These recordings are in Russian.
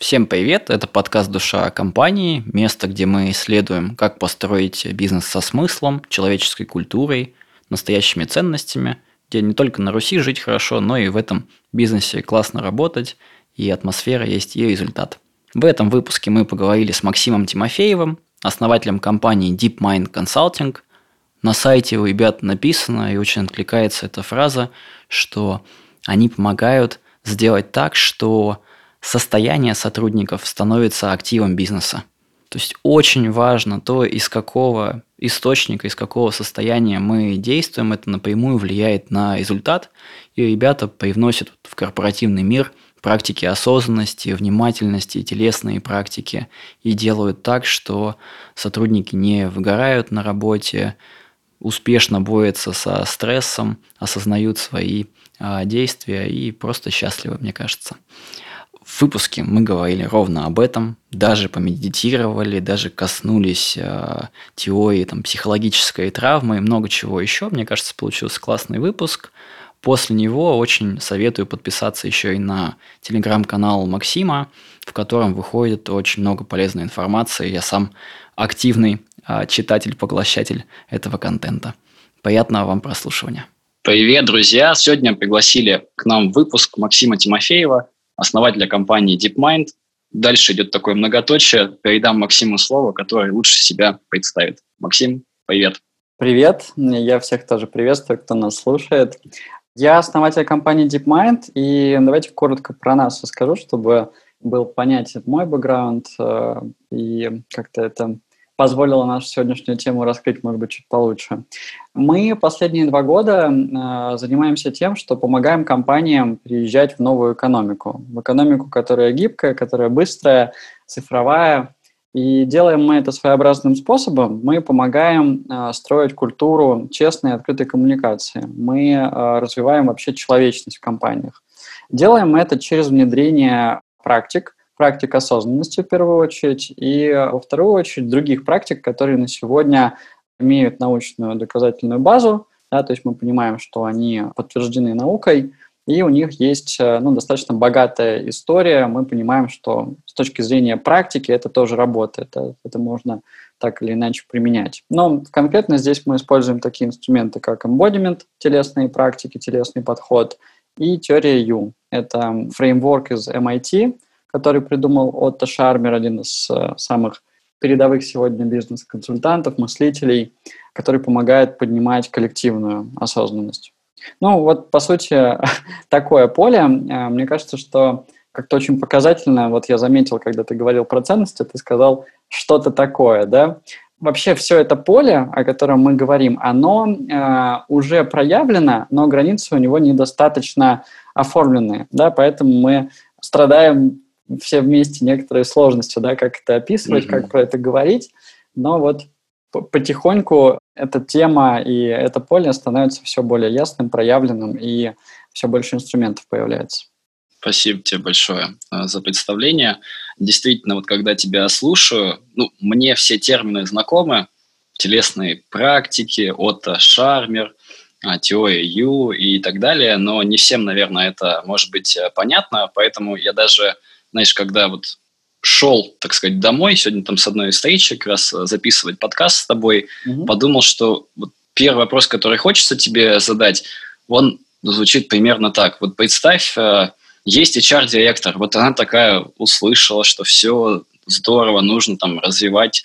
Всем привет! Это подкаст «Душа компании», место, где мы исследуем, как построить бизнес со смыслом, человеческой культурой, настоящими ценностями, где не только на Руси жить хорошо, но и в этом бизнесе классно работать, и атмосфера есть, и результат. В этом выпуске мы поговорили с Максимом Тимофеевым, основателем компании DeepMind Consulting. На сайте у ребят написано, и очень откликается эта фраза, что они помогают сделать так, что состояние сотрудников становится активом бизнеса. То есть очень важно то, из какого источника, из какого состояния мы действуем, это напрямую влияет на результат, и ребята привносят в корпоративный мир практики осознанности, внимательности, телесные практики и делают так, что сотрудники не выгорают на работе, успешно борются со стрессом, осознают свои а, действия и просто счастливы, мне кажется. Выпуске мы говорили ровно об этом, даже помедитировали, даже коснулись э, теории там, психологической травмы и много чего еще. Мне кажется, получился классный выпуск. После него очень советую подписаться еще и на телеграм-канал Максима, в котором выходит очень много полезной информации. Я сам активный э, читатель-поглощатель этого контента. Приятного вам прослушивания. Привет, друзья! Сегодня пригласили к нам в выпуск Максима Тимофеева, основателя компании DeepMind. Дальше идет такое многоточие. Передам Максиму слово, который лучше себя представит. Максим, привет. Привет, я всех тоже приветствую, кто нас слушает. Я основатель компании DeepMind, и давайте коротко про нас расскажу, чтобы был понятен мой бэкграунд, э, и как-то это позволило нашу сегодняшнюю тему раскрыть, может быть, чуть получше. Мы последние два года э, занимаемся тем, что помогаем компаниям переезжать в новую экономику. В экономику, которая гибкая, которая быстрая, цифровая. И делаем мы это своеобразным способом. Мы помогаем э, строить культуру честной и открытой коммуникации. Мы э, развиваем вообще человечность в компаниях. Делаем мы это через внедрение практик – практик осознанности в первую очередь, и во вторую очередь других практик, которые на сегодня имеют научную доказательную базу, да, то есть мы понимаем, что они подтверждены наукой, и у них есть э, ну, достаточно богатая история. Мы понимаем, что с точки зрения практики это тоже работает, это, это можно так или иначе применять. Но конкретно здесь мы используем такие инструменты, как embodiment, телесные практики, телесный подход, и теория U. Это фреймворк из MIT, который придумал Отто Шармер, один из э, самых передовых сегодня бизнес-консультантов, мыслителей, который помогает поднимать коллективную осознанность. Ну, вот, по сути, такое поле. Э, мне кажется, что как-то очень показательно, вот я заметил, когда ты говорил про ценности, ты сказал что-то такое, да? Вообще все это поле, о котором мы говорим, оно э, уже проявлено, но границы у него недостаточно оформлены, да, поэтому мы страдаем все вместе некоторые сложности, да, как это описывать, mm-hmm. как про это говорить, но вот потихоньку эта тема и это поле становится все более ясным, проявленным, и все больше инструментов появляется. Спасибо тебе большое э, за представление. Действительно, вот когда тебя слушаю, ну, мне все термины знакомы, телесные практики, Отто Шармер, а, теория Ю и так далее, но не всем, наверное, это может быть э, понятно, поэтому я даже знаешь, когда вот шел, так сказать, домой, сегодня там с одной встречи как раз э, записывать подкаст с тобой, угу. подумал, что вот первый вопрос, который хочется тебе задать, он звучит примерно так. Вот представь, э, есть HR-директор, вот она такая услышала, что все здорово, нужно там развивать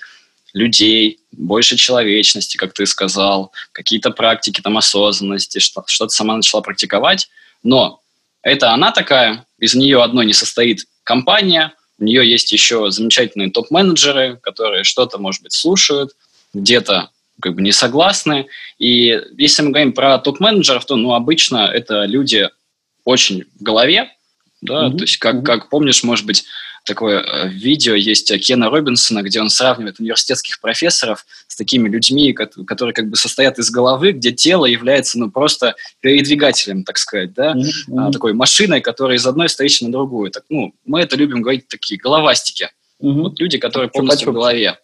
людей, больше человечности, как ты сказал, какие-то практики там осознанности, что-то сама начала практиковать, но это она такая, из нее одной не состоит компания, у нее есть еще замечательные топ-менеджеры, которые что-то, может быть, слушают, где-то как бы не согласны. И если мы говорим про топ-менеджеров, то, ну, обычно это люди очень в голове, да, mm-hmm. то есть, как, как помнишь, может быть, такое э, видео есть Кена Робинсона, где он сравнивает университетских профессоров с такими людьми, которые как бы состоят из головы, где тело является ну просто передвигателем, так сказать, да, mm-hmm. такой машиной, которая из одной встречи на другую. Так, ну, мы это любим говорить такие головастики. Mm-hmm. Вот люди, которые полностью в голове.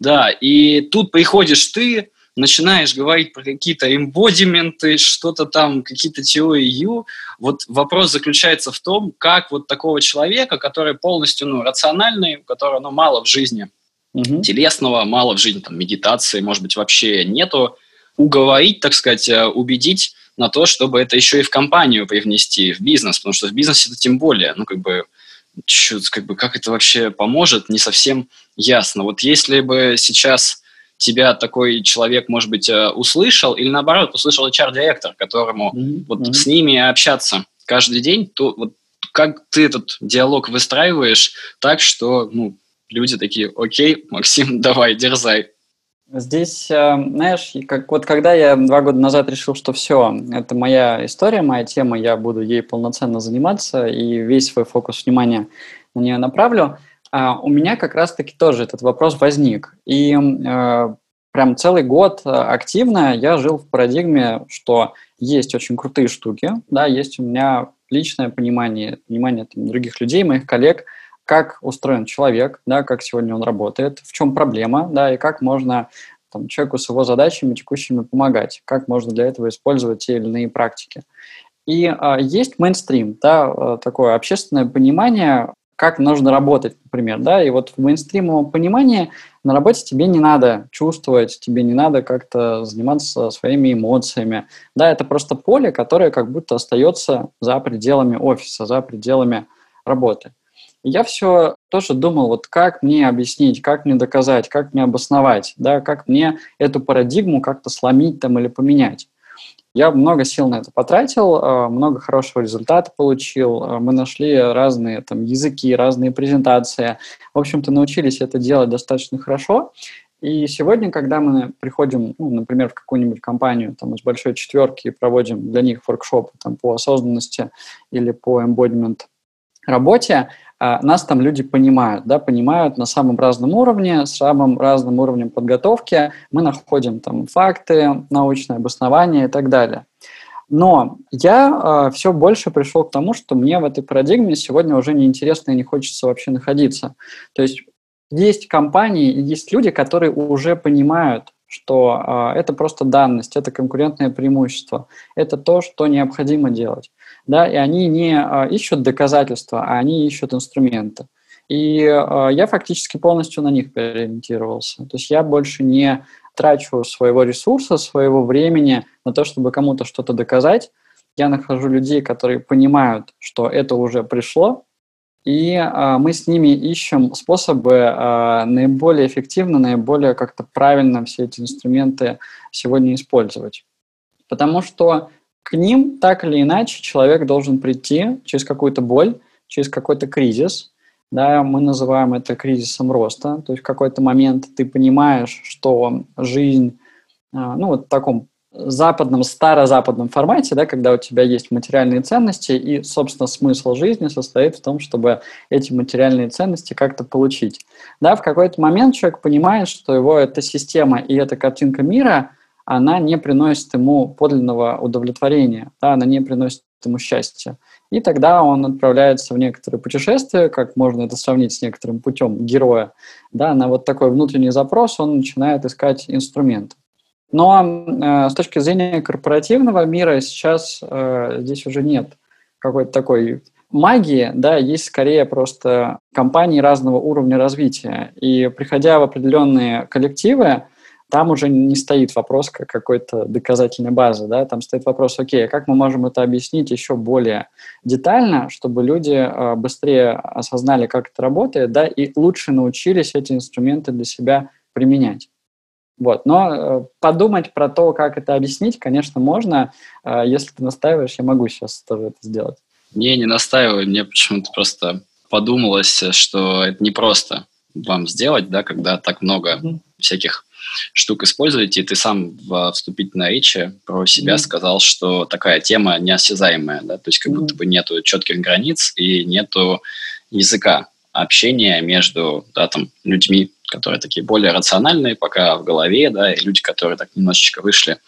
Да, и тут приходишь ты, начинаешь говорить про какие-то эмбодименты, что-то там, какие-то теории Ю, вот вопрос заключается в том, как вот такого человека, который полностью ну, рациональный, у которого ну, мало в жизни угу. телесного, мало в жизни там, медитации, может быть, вообще нету, уговорить, так сказать, э, убедить на то, чтобы это еще и в компанию привнести, в бизнес, потому что в бизнесе это тем более, ну, как бы, чуть, как бы, как это вообще поможет, не совсем ясно. Вот если бы сейчас тебя такой человек, может быть, э, услышал, или наоборот, услышал HR-директор, которому mm-hmm. вот mm-hmm. с ними общаться каждый день, то вот как ты этот диалог выстраиваешь так, что ну, люди такие, окей, Максим, давай, дерзай. Здесь, э, знаешь, как, вот когда я два года назад решил, что все, это моя история, моя тема, я буду ей полноценно заниматься и весь свой фокус внимания на нее направлю, а, у меня как раз-таки тоже этот вопрос возник. И э, прям целый год активно я жил в парадигме, что есть очень крутые штуки, да, есть у меня личное понимание, понимание там, других людей, моих коллег – как устроен человек, да, как сегодня он работает, в чем проблема, да, и как можно там, человеку с его задачами текущими помогать, как можно для этого использовать те или иные практики. И а, есть мейнстрим, да, а, такое общественное понимание, как нужно работать, например, да, и вот в мейнстримовом понимании на работе тебе не надо чувствовать, тебе не надо как-то заниматься своими эмоциями, да, это просто поле, которое как будто остается за пределами офиса, за пределами работы я все тоже думал, вот как мне объяснить, как мне доказать, как мне обосновать, да, как мне эту парадигму как-то сломить там или поменять. Я много сил на это потратил, а, много хорошего результата получил. А, мы нашли разные там языки, разные презентации. В общем-то, научились это делать достаточно хорошо. И сегодня, когда мы приходим, ну, например, в какую-нибудь компанию там, из большой четверки и проводим для них воркшопы там, по осознанности или по embodiment работе, нас там люди понимают, да, понимают на самом разном уровне, с самым разным уровнем подготовки. Мы находим там факты, научное обоснование и так далее. Но я э, а, все больше пришел к тому, что мне в этой парадигме сегодня уже неинтересно и не хочется вообще находиться. То есть есть компании есть люди, которые уже понимают, что э, это просто данность, это конкурентное преимущество, это то, что необходимо делать да, и они не а, ищут доказательства, а они ищут инструменты. И а, я фактически полностью на них переориентировался. То есть я больше не трачу своего ресурса, своего времени на то, чтобы кому-то что-то доказать. Я нахожу людей, которые понимают, что это уже пришло, и а, мы с ними ищем способы наиболее эффективно, наиболее как-то правильно все эти инструменты сегодня использовать. Потому что к ним так или иначе человек должен прийти через какую-то боль, через какой-то кризис. Да, мы называем это кризисом роста. То есть в какой-то момент ты понимаешь, что жизнь, а, ну вот в таком западном, старозападном формате, да, когда у тебя есть материальные ценности, и, собственно, смысл жизни состоит в том, чтобы эти материальные ценности как-то получить. Да, в какой-то момент человек понимает, что его эта система и эта картинка мира – она не приносит ему подлинного удовлетворения, да, она не приносит ему счастья. И тогда он отправляется в некоторые путешествия, как можно это сравнить с некоторым путем героя, да, на вот такой внутренний запрос он начинает искать инструмент. Но э, с точки зрения корпоративного мира сейчас э, здесь уже нет какой-то такой магии, да, есть скорее просто компании разного уровня развития. И приходя в определенные коллективы, там уже не стоит вопрос как какой-то доказательной базы, да, там стоит вопрос, окей, а как мы можем это объяснить еще более детально, чтобы люди э, быстрее осознали, как это работает, да, и лучше научились эти инструменты для себя применять. Вот. Но э, подумать про то, как это объяснить, конечно, можно. Э, если ты настаиваешь, я могу сейчас тоже это сделать. Не, не настаивай. Мне почему-то просто подумалось, что это не просто вам сделать, да, когда так много mm-hmm. всяких штук используете, и ты сам в вступительной речи про себя mm-hmm. сказал, что такая тема неосязаемая, да, то есть как mm-hmm. будто бы нету четких границ и нету языка общения между да, там, людьми, которые такие более рациональные пока в голове, да, и люди, которые так немножечко вышли,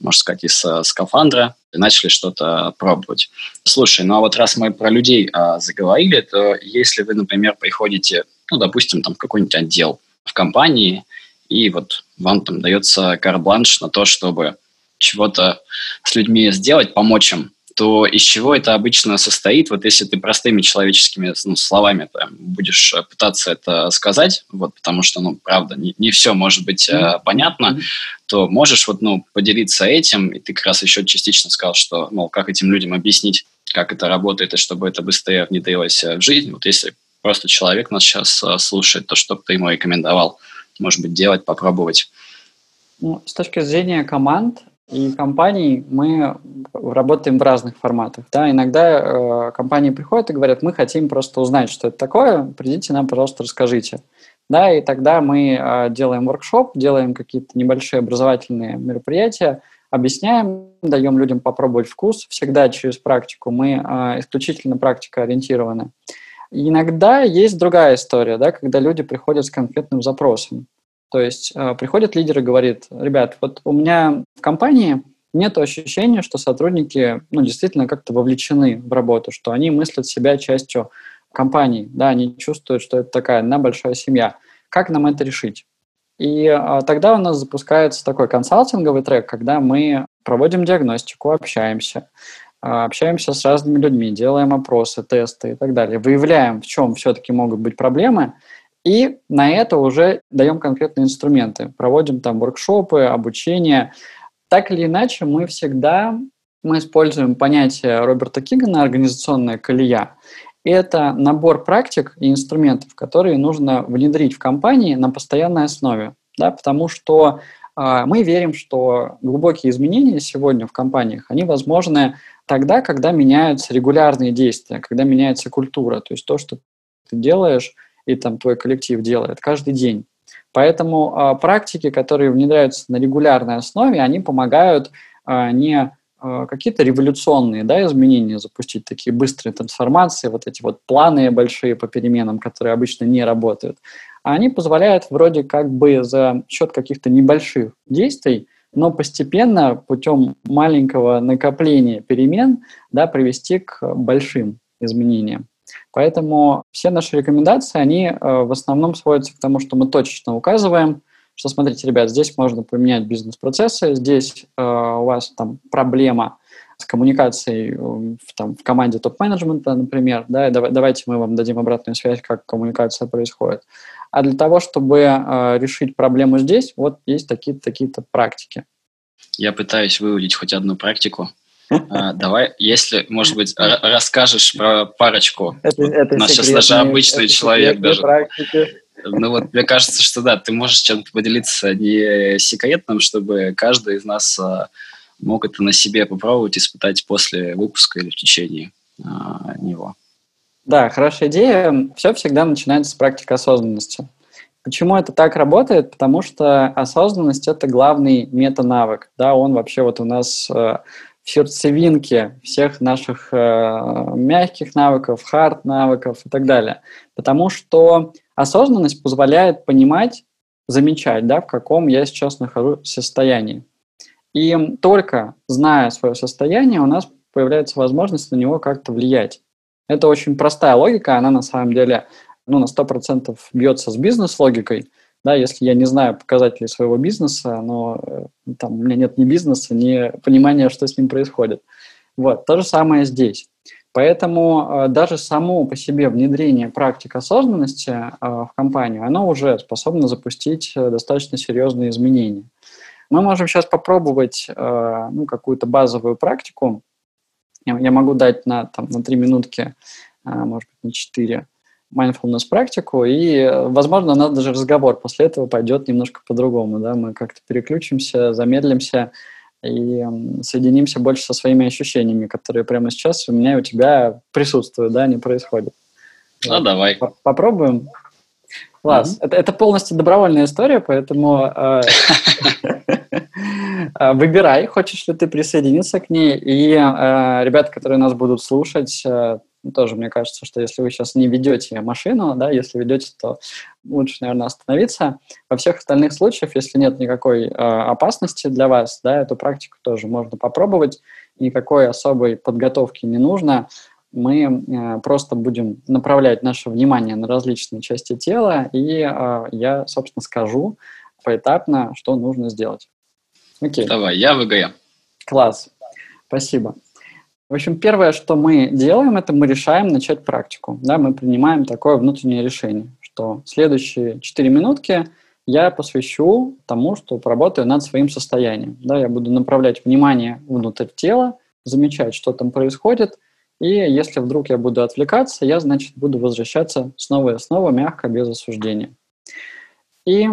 можно сказать, из э, скафандра и начали что-то пробовать. Слушай, ну а вот раз мы про людей а, заговорили, то если вы, например, приходите, ну, допустим, там в какой-нибудь отдел в компании, и вот вам там дается карбланш на то, чтобы чего-то с людьми сделать, помочь им, то из чего это обычно состоит? Вот если ты простыми человеческими ну, словами там, будешь э, пытаться это сказать, вот, потому что, ну, правда, не, не все может быть mm-hmm. понятно, mm-hmm. то можешь вот, ну, поделиться этим, и ты как раз еще частично сказал, что, мол, как этим людям объяснить, как это работает, и чтобы это быстрее внедрилось э, в жизнь. Вот если просто человек нас сейчас слушает, то что бы ты ему рекомендовал, может быть, делать, попробовать? Ну, с точки зрения команд, и компаний мы работаем в разных форматах. Да? Иногда э, компании приходят и говорят, мы хотим просто узнать, что это такое, придите нам, пожалуйста, расскажите. Да, и тогда мы э, делаем воркшоп, делаем какие-то небольшие образовательные мероприятия, объясняем, даем людям попробовать вкус, всегда через практику. Мы э, исключительно практика ориентированы. Иногда есть другая история, да, когда люди приходят с конкретным запросом. То есть э, приходит лидер и говорит, ребят, вот у меня в компании нет ощущения, что сотрудники ну, действительно как-то вовлечены в работу, что они мыслят себя частью компании, да, они чувствуют, что это такая одна большая семья. Как нам это решить? И а, тогда у нас запускается такой консалтинговый трек, когда мы проводим диагностику, общаемся, общаемся с разными людьми, делаем опросы, тесты и так далее, выявляем, в чем все-таки могут быть проблемы, и на это уже даем конкретные инструменты, проводим там воркшопы, обучение. Так или иначе, мы всегда мы используем понятие Роберта Кигана «организационная колея». Это набор практик и инструментов, которые нужно внедрить в компании на постоянной основе, да, потому что э, мы верим, что глубокие изменения сегодня в компаниях, они возможны тогда, когда меняются регулярные действия, когда меняется культура, то есть то, что ты делаешь и там твой коллектив делает каждый день. Поэтому э, практики, которые внедряются на регулярной основе, они помогают э, не э, какие-то революционные да, изменения запустить, такие быстрые трансформации, вот эти вот планы большие по переменам, которые обычно не работают, а они позволяют вроде как бы за счет каких-то небольших действий, но постепенно путем маленького накопления перемен да, привести к большим изменениям. Поэтому все наши рекомендации, они э, в основном сводятся к тому, что мы точечно указываем, что, смотрите, ребят, здесь можно поменять бизнес-процессы, здесь э, у вас там проблема с коммуникацией э, в, там, в команде топ-менеджмента, например, да, и давайте мы вам дадим обратную связь, как коммуникация происходит. А для того, чтобы э, решить проблему здесь, вот есть такие-то такие-то практики. Я пытаюсь выудить хоть одну практику. А, давай, если, может быть, расскажешь про парочку. Это, нас сейчас даже обычный человек даже. Ну вот, мне кажется, что да, ты можешь чем-то поделиться не секретным, чтобы каждый из нас а, мог это на себе попробовать, испытать после выпуска или в течение а, него. Да, хорошая идея. Все всегда начинается с практики осознанности. Почему это так работает? Потому что осознанность – это главный мета-навык. Да, он вообще вот у нас в сердцевинке всех наших э, мягких навыков, хард навыков и так далее. Потому что осознанность позволяет понимать, замечать, да, в каком я сейчас нахожусь состоянии. И только зная свое состояние, у нас появляется возможность на него как-то влиять. Это очень простая логика, она на самом деле ну, на 100% бьется с бизнес-логикой – да, если я не знаю показателей своего бизнеса, но э, там у меня нет ни бизнеса, ни понимания, что с ним происходит. Вот, то же самое здесь. Поэтому э, даже само по себе внедрение практик осознанности э, в компанию, оно уже способно запустить э, достаточно серьезные изменения. Мы можем сейчас попробовать э, ну, какую-то базовую практику. Я, я могу дать на, там, на три минутки, э, может быть, на четыре, mindfulness практику, и, возможно, у нас даже разговор после этого пойдет немножко по-другому, да, мы как-то переключимся, замедлимся и соединимся больше со своими ощущениями, которые прямо сейчас у меня и у тебя присутствуют, да, они происходят. Ну, вот. давай. Попробуем? Класс. Mm-hmm. Это, это полностью добровольная история, поэтому э, э, выбирай, хочешь ли ты присоединиться к ней. И э, ребята, которые нас будут слушать, тоже мне кажется, что если вы сейчас не ведете машину, да, если ведете, то лучше, наверное, остановиться. Во всех остальных случаях, если нет никакой э, опасности для вас, да, эту практику тоже можно попробовать. Никакой особой подготовки не нужно. Мы э, просто будем направлять наше внимание на различные части тела, и э, я, собственно, скажу, поэтапно, что нужно сделать. Окей. Давай, я ВГ. Класс. Спасибо. В общем, первое, что мы делаем, это мы решаем начать практику. Да, мы принимаем такое внутреннее решение, что следующие 4 минутки я посвящу тому, что поработаю над своим состоянием. Да, я буду направлять внимание внутрь тела, замечать, что там происходит, и если вдруг я буду отвлекаться, я, значит, буду возвращаться снова и снова, мягко, без осуждения. И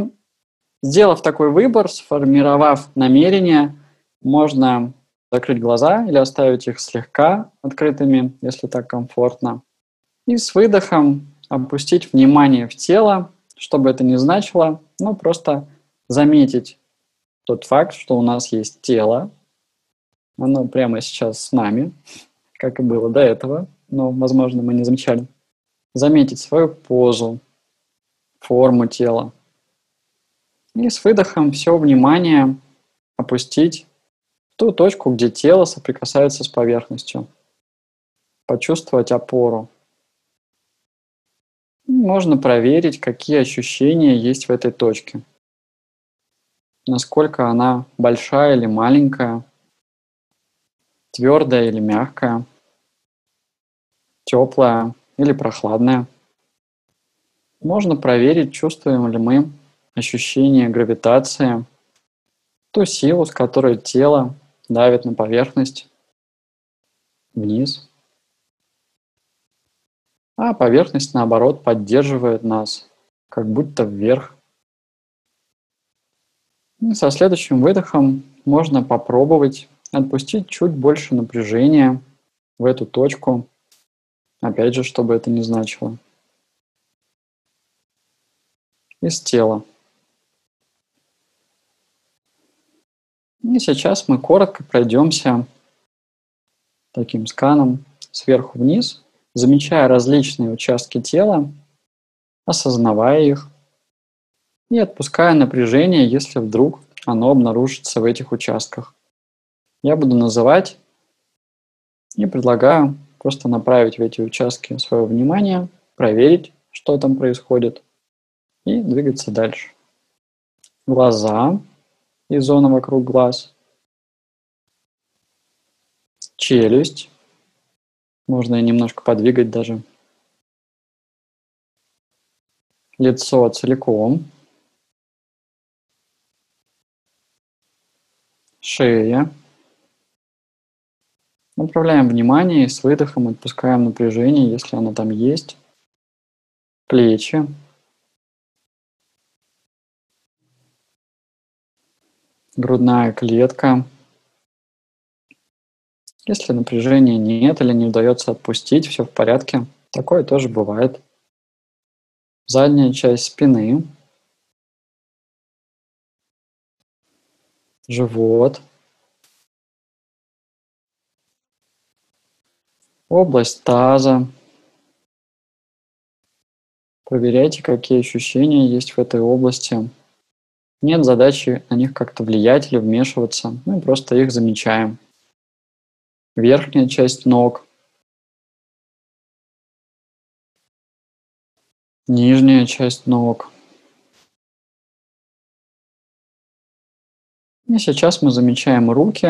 сделав такой выбор, сформировав намерение, можно закрыть глаза или оставить их слегка открытыми, если так комфортно. И с выдохом опустить внимание в тело, что бы это ни значило, ну просто заметить тот факт, что у нас есть тело, оно прямо сейчас с нами, как и было до этого, но, возможно, мы не замечали. Заметить свою позу, форму тела. И с выдохом все внимание опустить ту точку, где тело соприкасается с поверхностью. Почувствовать опору. Можно проверить, какие ощущения есть в этой точке. Насколько она большая или маленькая, твердая или мягкая, теплая или прохладная. Можно проверить, чувствуем ли мы ощущение гравитации, ту силу, с которой тело давит на поверхность вниз. А поверхность, наоборот, поддерживает нас, как будто вверх. И со следующим выдохом можно попробовать отпустить чуть больше напряжения в эту точку, опять же, чтобы это не значило. Из тела. И сейчас мы коротко пройдемся таким сканом сверху вниз, замечая различные участки тела, осознавая их и отпуская напряжение, если вдруг оно обнаружится в этих участках. Я буду называть и предлагаю просто направить в эти участки свое внимание, проверить, что там происходит, и двигаться дальше. Глаза, и зона вокруг глаз. Челюсть. Можно и немножко подвигать даже. Лицо целиком. Шея. Направляем внимание и с выдохом отпускаем напряжение, если оно там есть. Плечи. грудная клетка. Если напряжения нет или не удается отпустить, все в порядке. Такое тоже бывает. Задняя часть спины. Живот. Область таза. Проверяйте, какие ощущения есть в этой области. Нет задачи на них как-то влиять или вмешиваться. Мы просто их замечаем. Верхняя часть ног. Нижняя часть ног. И сейчас мы замечаем руки.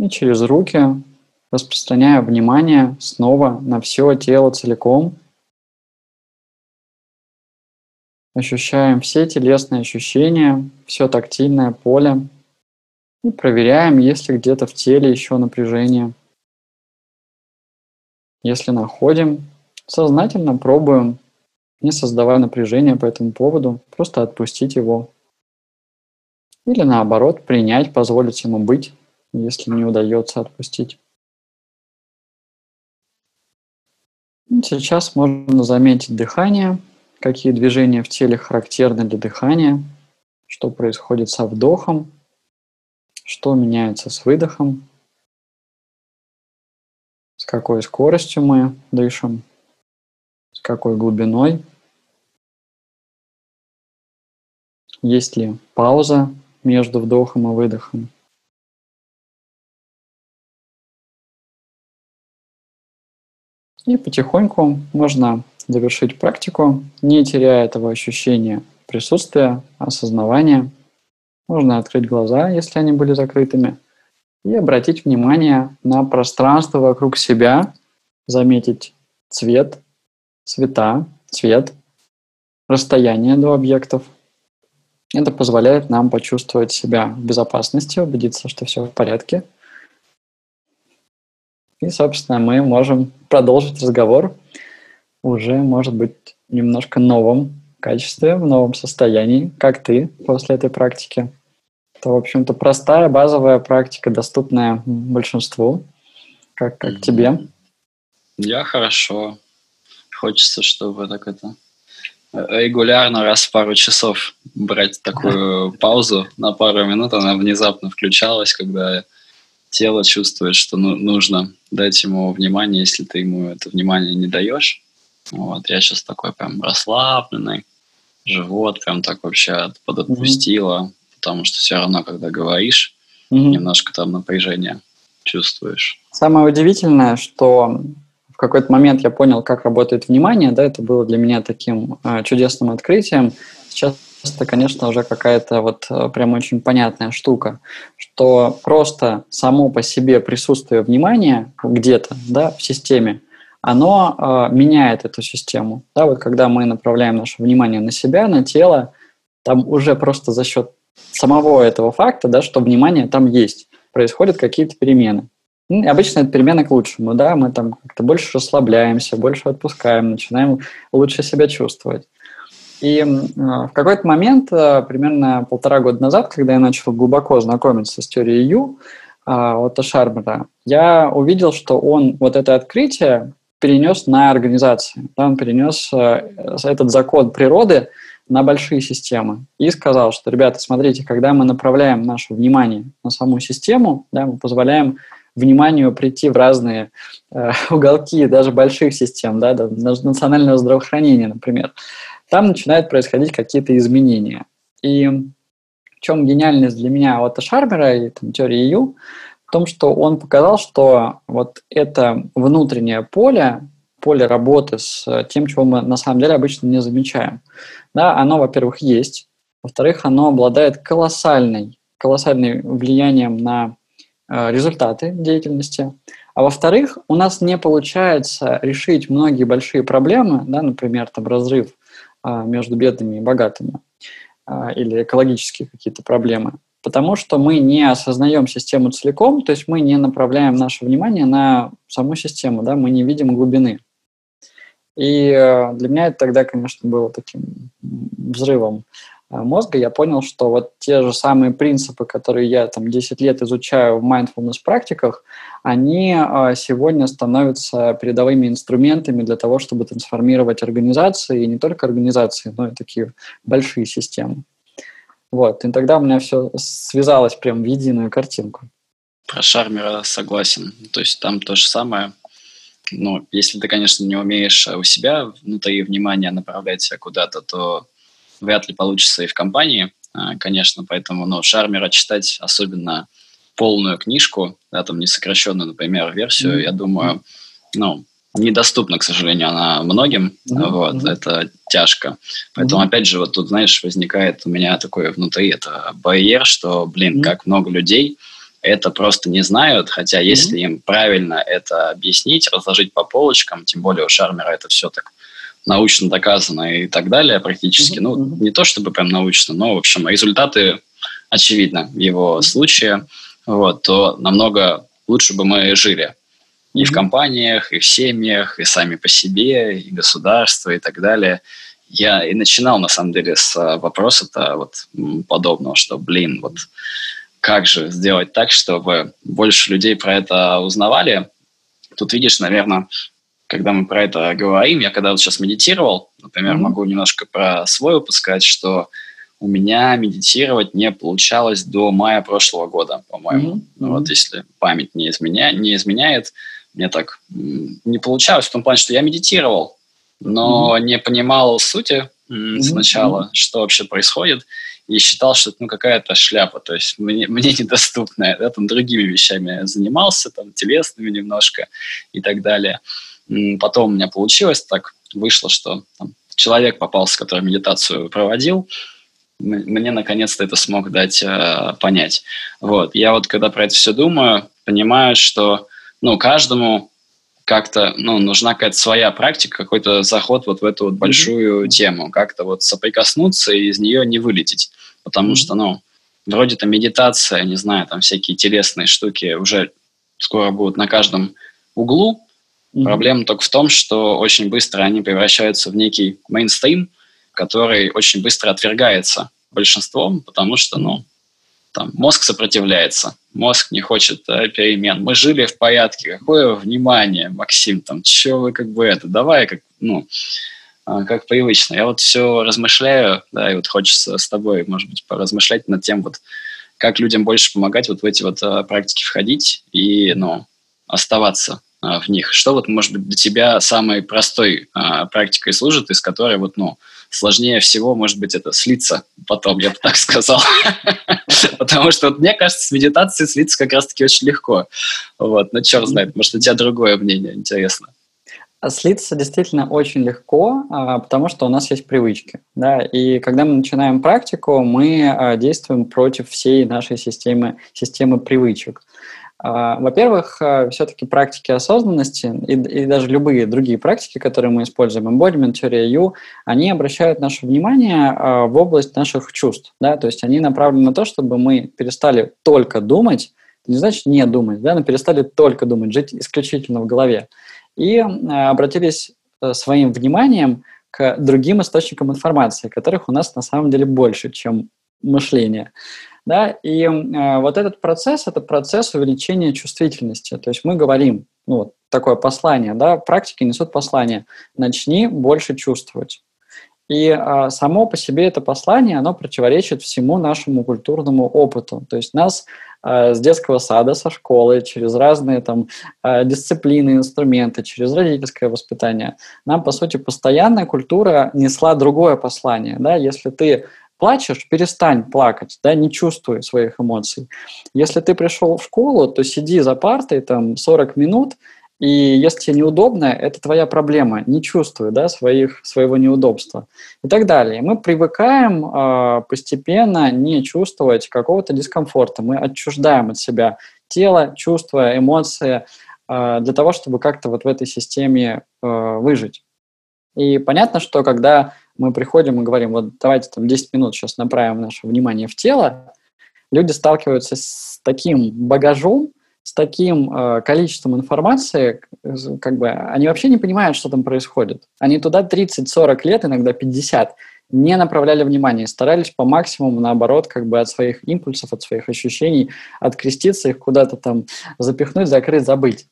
И через руки распространяя внимание снова на все тело целиком – Ощущаем все телесные ощущения, все тактильное поле и проверяем, есть ли где-то в теле еще напряжение. Если находим, сознательно пробуем, не создавая напряжения по этому поводу, просто отпустить его. Или наоборот, принять, позволить ему быть, если не удается отпустить. Сейчас можно заметить дыхание – какие движения в теле характерны для дыхания, что происходит со вдохом, что меняется с выдохом, с какой скоростью мы дышим, с какой глубиной, есть ли пауза между вдохом и выдохом. И потихоньку можно завершить практику, не теряя этого ощущения присутствие, осознавание. Можно открыть глаза, если они были закрытыми, и обратить внимание на пространство вокруг себя, заметить цвет, цвета, цвет, расстояние до объектов. Это позволяет нам почувствовать себя в безопасности, убедиться, что все в порядке. И, собственно, мы можем продолжить разговор уже, может быть, немножко новом качестве, в новом состоянии, как ты после этой практики. Это, в общем-то, простая, базовая практика, доступная большинству. Как, как тебе? Я хорошо. Хочется, чтобы так это регулярно раз в пару часов брать такую паузу на пару минут. Она внезапно включалась, когда тело чувствует, что ну, нужно дать ему внимание, если ты ему это внимание не даешь. Вот, я сейчас такой прям расслабленный, живот прям так вообще подотпустило, mm-hmm. потому что все равно, когда говоришь, mm-hmm. немножко там напряжение чувствуешь. Самое удивительное, что в какой-то момент я понял, как работает внимание, да, это было для меня таким э, чудесным открытием. Сейчас это, конечно, уже какая-то вот э, прям очень понятная штука, что просто само по себе присутствие внимания где-то, да, в системе, оно э, меняет эту систему. Да, вот когда мы направляем наше внимание на себя, на тело, там уже просто за счет самого этого факта, да, что внимание там есть, происходят какие-то перемены. Ну, и обычно это перемены к лучшему, да, мы там как-то больше расслабляемся, больше отпускаем, начинаем лучше себя чувствовать. И э, в какой-то момент, э, примерно полтора года назад, когда я начал глубоко знакомиться с теорией Ю, э, Отто Шармера, я увидел, что он вот это открытие перенес на организации. Да, он перенес э, этот закон природы на большие системы и сказал, что, ребята, смотрите, когда мы направляем наше внимание на саму систему, да, мы позволяем вниманию прийти в разные э, уголки даже больших систем, да, даже национального здравоохранения, например, там начинают происходить какие-то изменения. И в чем гениальность для меня Отто Шармера и там, теории Ю – том, что он показал, что вот это внутреннее поле, поле работы с тем, чего мы на самом деле обычно не замечаем, да, оно, во-первых, есть, во-вторых, оно обладает колоссальной, колоссальным влиянием на э, результаты деятельности, а во-вторых, у нас не получается решить многие большие проблемы, да, например, там разрыв э, между бедными и богатыми, э, или экологические какие-то проблемы, потому что мы не осознаем систему целиком, то есть мы не направляем наше внимание на саму систему, да, мы не видим глубины. И э, для меня это тогда, конечно, было таким взрывом мозга. Я понял, что вот те же самые принципы, которые я там 10 лет изучаю в mindfulness практиках, они э, сегодня становятся передовыми инструментами для того, чтобы трансформировать организации, и не только организации, но и такие большие системы. Вот, и тогда у меня все связалось прям в единую картинку. Про Шармера согласен. То есть там то же самое. Ну, если ты, конечно, не умеешь у себя внутри внимания направлять куда-то, то вряд ли получится и в компании, а, конечно. Поэтому, ну, Шармера читать, особенно полную книжку, да, там не сокращенную, например, версию, mm-hmm. я думаю, ну, недоступна, к сожалению, она многим, mm-hmm. вот, mm-hmm. это тяжко. Поэтому, mm-hmm. опять же, вот тут, знаешь, возникает у меня такое внутри, это барьер, что, блин, mm-hmm. как много людей это просто не знают, хотя mm-hmm. если им правильно это объяснить, разложить по полочкам, тем более у Шармера это все так научно доказано и так далее практически, mm-hmm. ну, не то чтобы прям научно, но, в общем, результаты очевидно в его случае, вот, то намного лучше бы мы жили и в компаниях, и в семьях, и сами по себе, и государство, и так далее. Я и начинал, на самом деле, с а, вопроса-то вот подобного, что, блин, вот как же сделать так, чтобы больше людей про это узнавали. Тут видишь, наверное, когда мы про это говорим, я когда вот сейчас медитировал, например, mm-hmm. могу немножко про свой опыт сказать, что у меня медитировать не получалось до мая прошлого года, по-моему. Mm-hmm. Вот если память не, изменя... не изменяет, мне так не получалось в том плане, что я медитировал, но mm-hmm. не понимал сути mm-hmm. сначала, что вообще происходит, и считал, что это ну, какая-то шляпа, то есть мне, мне недоступная. Я там другими вещами занимался, там телесными немножко и так далее. Потом у меня получилось так, вышло, что там, человек попался, который медитацию проводил, мне наконец-то это смог дать э, понять. Вот. Я вот когда про это все думаю, понимаю, что ну, каждому как-то ну, нужна какая-то своя практика, какой-то заход вот в эту вот большую mm-hmm. тему, как-то вот соприкоснуться и из нее не вылететь. Потому mm-hmm. что, ну, вроде там медитация, не знаю, там всякие телесные штуки уже скоро будут на каждом углу. Mm-hmm. Проблема только в том, что очень быстро они превращаются в некий мейнстрим, который очень быстро отвергается большинством, потому что, ну, там, мозг сопротивляется, мозг не хочет да, перемен. Мы жили в порядке, какое внимание, Максим, там, что вы как бы это, давай как, ну, а, как привычно. Я вот все размышляю, да, и вот хочется с тобой, может быть, поразмышлять над тем, вот, как людям больше помогать вот в эти вот а, практики входить и, ну, оставаться в них. Что вот, может быть, для тебя самой простой а, практикой служит, из которой вот, ну, сложнее всего, может быть, это слиться потом, я бы так сказал. Потому что мне кажется, с медитацией слиться как раз-таки очень легко. Вот, ну, черт знает, может, у тебя другое мнение, интересно. А слиться действительно очень легко, потому что у нас есть привычки. Да? И когда мы начинаем практику, мы действуем против всей нашей системы, системы привычек. А, во-первых, э, все-таки практики осознанности и, и даже любые другие практики, которые мы используем, embodiment, теория Ю, они обращают наше внимание а, в область наших чувств. Да? То есть они направлены на то, чтобы мы перестали только думать, не значит не думать, да, но перестали только думать, жить исключительно в голове. И обратились э, своим вниманием к другим источникам информации, которых у нас на самом деле больше, чем мышление. Да? И э, вот этот процесс – это процесс увеличения чувствительности. То есть мы говорим, ну, вот такое послание, да, практики несут послание – начни больше чувствовать. И а, само по себе это послание, оно противоречит всему нашему культурному опыту. То есть нас а, с детского сада, со школы, через разные там а, дисциплины, инструменты, через родительское воспитание, нам, по сути, постоянная культура несла другое послание. Да? Если ты плачешь, перестань плакать, да, не чувствуй своих эмоций. Если ты пришел в школу, то сиди за партой там 40 минут, и если тебе неудобно, это твоя проблема, не чувствуй да, своих, своего неудобства и так далее. Мы привыкаем э, постепенно не чувствовать какого-то дискомфорта, мы отчуждаем от себя тело, чувства, эмоции э, для того, чтобы как-то вот в этой системе э, выжить. И понятно, что когда мы приходим и говорим, вот давайте там 10 минут сейчас направим наше внимание в тело, люди сталкиваются с таким багажом, с таким э, количеством информации, как бы они вообще не понимают, что там происходит. Они туда 30-40 лет, иногда 50, не направляли внимание, старались по максимуму, наоборот, как бы от своих импульсов, от своих ощущений откреститься, их куда-то там запихнуть, закрыть, забыть.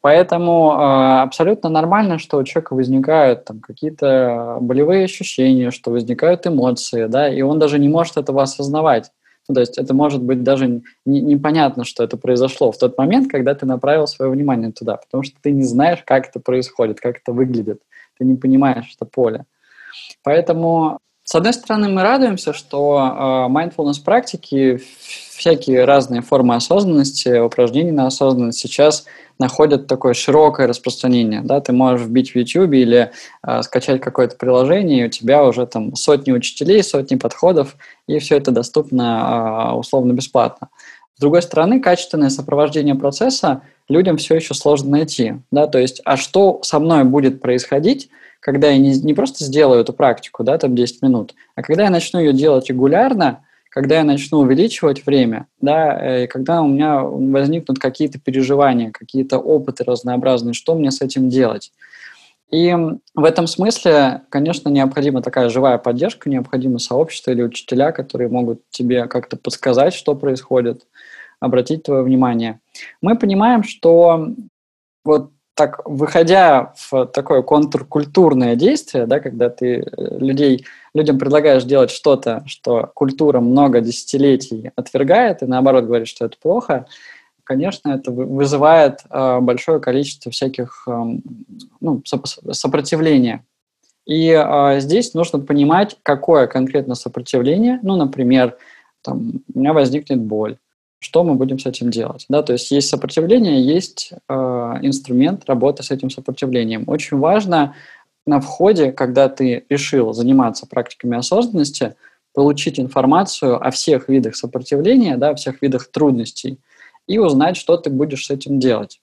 Поэтому э, абсолютно нормально, что у человека возникают там какие-то болевые ощущения, что возникают эмоции, да, и он даже не может этого осознавать. Ну, то есть это может быть даже не, непонятно, что это произошло в тот момент, когда ты направил свое внимание туда, потому что ты не знаешь, как это происходит, как это выглядит, ты не понимаешь это поле. Поэтому, с одной стороны, мы радуемся, что э, mindfulness практики, всякие разные формы осознанности, упражнений на осознанность сейчас – находят такое широкое распространение. Да? Ты можешь вбить в YouTube или э, скачать какое-то приложение, и у тебя уже там сотни учителей, сотни подходов, и все это доступно э, условно бесплатно. С другой стороны, качественное сопровождение процесса людям все еще сложно найти. Да? То есть, а что со мной будет происходить, когда я не, не просто сделаю эту практику, да, там 10 минут, а когда я начну ее делать регулярно, когда я начну увеличивать время, да, э, и когда у меня возникнут какие-то переживания, какие-то опыты разнообразные, что мне с этим делать. И в этом смысле, конечно, необходима такая живая поддержка, необходимо сообщество или учителя, которые могут тебе как-то подсказать, что происходит, обратить твое внимание. Мы понимаем, что вот так, выходя в такое контркультурное действие, да, когда ты э, людей, людям предлагаешь делать что-то, что культура много десятилетий отвергает, и наоборот говорит, что это плохо, конечно, это вызывает э, большое количество всяких э, ну, сопротивления. И э, здесь нужно понимать, какое конкретно сопротивление. Ну, например, там, у меня возникнет боль что мы будем с этим делать. Да? То есть есть сопротивление, есть э, инструмент работы с этим сопротивлением. Очень важно на входе, когда ты решил заниматься практиками осознанности, получить информацию о всех видах сопротивления, да, о всех видах трудностей и узнать, что ты будешь с этим делать.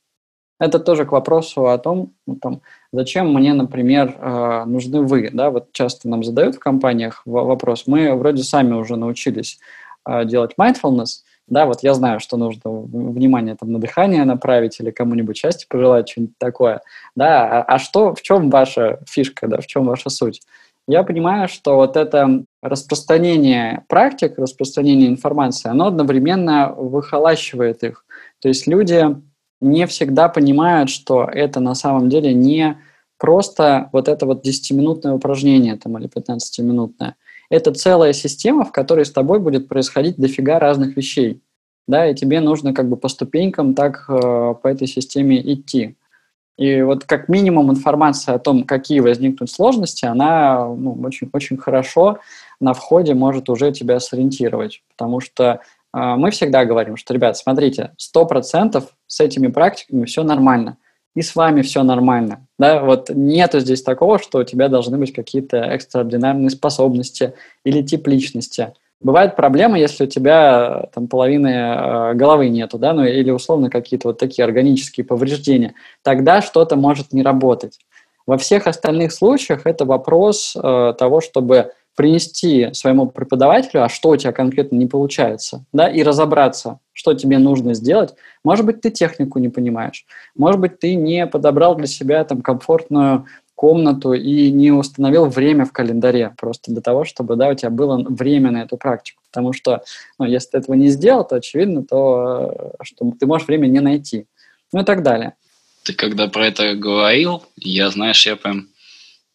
Это тоже к вопросу о том, ну, там, зачем мне, например, э, нужны вы. Да? Вот часто нам задают в компаниях вопрос. Мы вроде сами уже научились э, делать mindfulness, да, вот я знаю, что нужно внимание там на дыхание направить или кому-нибудь счастье пожелать, что-нибудь такое, да, а, а что, в чем ваша фишка, да, в чем ваша суть? Я понимаю, что вот это распространение практик, распространение информации, оно одновременно выхолащивает их. То есть люди не всегда понимают, что это на самом деле не просто вот это вот 10-минутное упражнение там, или 15-минутное. Это целая система, в которой с тобой будет происходить дофига разных вещей. Да, и тебе нужно как бы по ступенькам так э, по этой системе идти. И вот как минимум информация о том, какие возникнут сложности, она ну, очень, очень хорошо на входе может уже тебя сориентировать. Потому что э, мы всегда говорим, что, ребят, смотрите, 100% с этими практиками все нормально. И с вами все нормально. Да? Вот нету здесь такого, что у тебя должны быть какие-то экстраординарные способности или тип личности. Бывает проблема, если у тебя там половины э, головы нету, да, ну или условно какие-то вот такие органические повреждения. Тогда что-то может не работать. Во всех остальных случаях это вопрос э, того, чтобы принести своему преподавателю, а что у тебя конкретно не получается, да, и разобраться, что тебе нужно сделать. Может быть, ты технику не понимаешь, может быть, ты не подобрал для себя там комфортную комнату и не установил время в календаре просто для того, чтобы да, у тебя было время на эту практику. Потому что ну, если ты этого не сделал, то очевидно, то, что ты можешь время не найти. Ну и так далее. Ты когда про это говорил, я, знаешь, я прям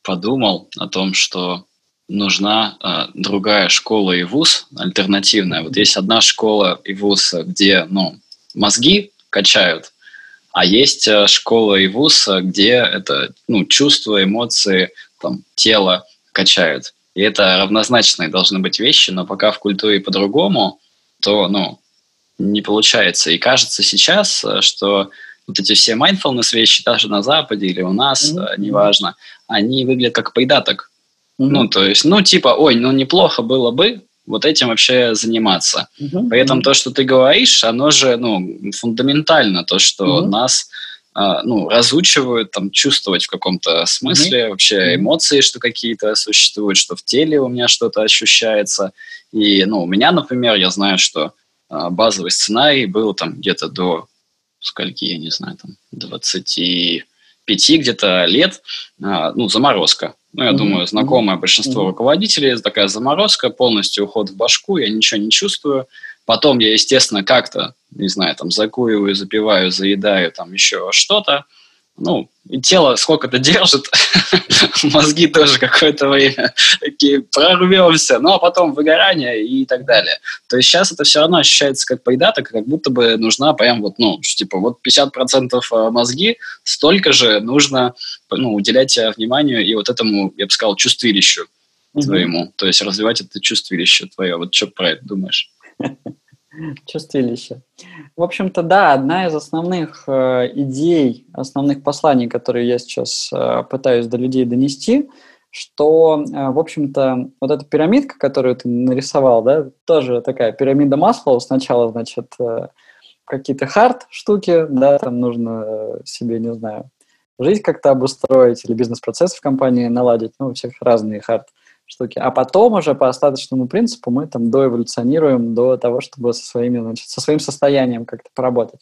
подумал о том, что нужна э, другая школа и вуз, альтернативная. Вот есть одна школа и вуз, где ну, мозги качают, а есть э, школа и вуз, где это ну, чувства, эмоции, там, тело качают. И это равнозначные должны быть вещи, но пока в культуре по-другому, то ну, не получается. И кажется сейчас, э, что вот эти все mindfulness вещи, даже на Западе или у нас, mm-hmm. неважно, они выглядят как придаток Mm-hmm. Ну, то есть, ну, типа, ой, ну, неплохо было бы вот этим вообще заниматься. Mm-hmm. При этом то, что ты говоришь, оно же, ну, фундаментально, то, что mm-hmm. нас а, ну, разучивают там чувствовать в каком-то смысле mm-hmm. вообще эмоции, что какие-то существуют, что в теле у меня что-то ощущается. И, ну, у меня, например, я знаю, что а, базовый сценарий был там где-то до скольки, я не знаю, там 25 где-то лет, а, ну, заморозка. Ну, я mm-hmm. думаю, знакомое большинство mm-hmm. руководителей, такая заморозка, полностью уход в башку, я ничего не чувствую. Потом я, естественно, как-то, не знаю, там, закуриваю, запиваю, заедаю, там, еще что-то ну, и тело сколько-то держит, мозги тоже какое-то время такие прорвемся, ну, а потом выгорание и так далее. То есть сейчас это все равно ощущается как придаток, как будто бы нужна прям вот, ну, типа вот 50% а, мозги, столько же нужно, ну, уделять вниманию и вот этому, я бы сказал, чувствилищу твоему, то есть развивать это чувствилище твое. Вот что про это думаешь? Чувствилище. В общем-то, да, одна из основных э, идей, основных посланий, которые я сейчас э, пытаюсь до людей донести, что, э, в общем-то, вот эта пирамидка, которую ты нарисовал, да, тоже такая пирамида масла. Сначала, значит, э, какие-то хард штуки, да, там нужно э, себе, не знаю, жизнь как-то обустроить или бизнес-процесс в компании наладить, ну, у всех разные хард штуки. А потом уже по остаточному принципу мы там доэволюционируем до того, чтобы со, своими, значит, со своим состоянием как-то поработать.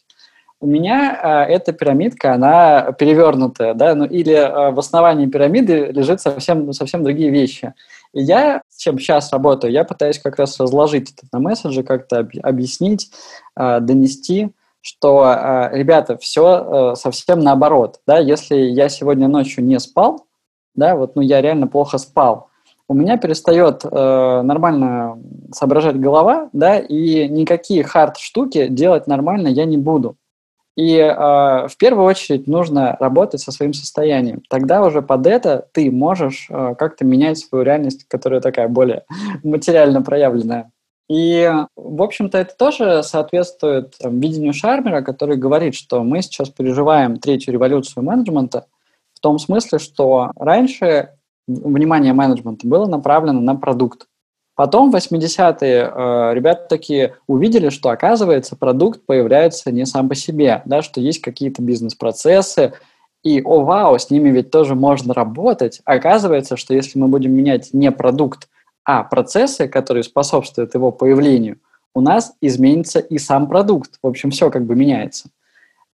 У меня э, эта пирамидка, она перевернутая, да, ну или э, в основании пирамиды лежит совсем, совсем другие вещи. И я, чем сейчас работаю, я пытаюсь как раз разложить это на месседжи, как-то об, объяснить, э, донести, что, э, ребята, все э, совсем наоборот, да, если я сегодня ночью не спал, да, вот, ну я реально плохо спал, у меня перестает э, нормально соображать голова, да, и никакие хард-штуки делать нормально я не буду. И э, в первую очередь нужно работать со своим состоянием. Тогда уже под это ты можешь э, как-то менять свою реальность, которая такая более материально проявленная. И, в общем-то, это тоже соответствует там, видению Шармера, который говорит, что мы сейчас переживаем третью революцию менеджмента, В том смысле, что раньше внимание менеджмента было направлено на продукт. Потом в 80-е э, ребята такие увидели, что, оказывается, продукт появляется не сам по себе, да, что есть какие-то бизнес-процессы, и, о, вау, с ними ведь тоже можно работать. Оказывается, что если мы будем менять не продукт, а процессы, которые способствуют его появлению, у нас изменится и сам продукт. В общем, все как бы меняется.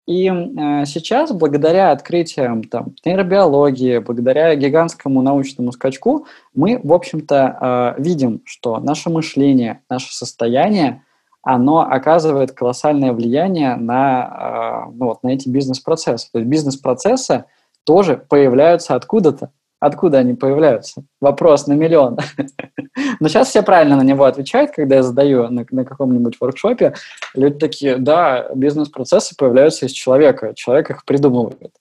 И э, сейчас, благодаря открытиям там, нейробиологии, благодаря гигантскому научному скачку, мы, в общем-то, э, видим, что наше мышление, наше состояние, оно оказывает колоссальное влияние на, э, ну, вот, на эти бизнес-процессы. То есть бизнес-процессы тоже появляются откуда-то. Откуда они появляются? Вопрос на миллион. Но сейчас все правильно на него отвечают, когда я задаю на, на каком-нибудь воркшопе. Люди такие, да, бизнес-процессы появляются из человека, человек их придумывает.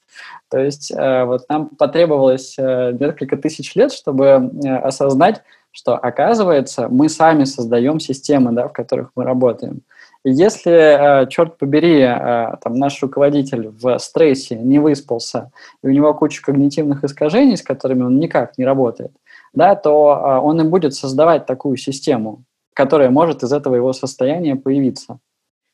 То есть э, вот нам потребовалось э, несколько тысяч лет, чтобы э, осознать, что, оказывается, мы сами создаем системы, да, в которых мы работаем. Если, э, черт побери, э, там, наш руководитель в стрессе не выспался, и у него куча когнитивных искажений, с которыми он никак не работает, да, то э, он и будет создавать такую систему, которая может из этого его состояния появиться.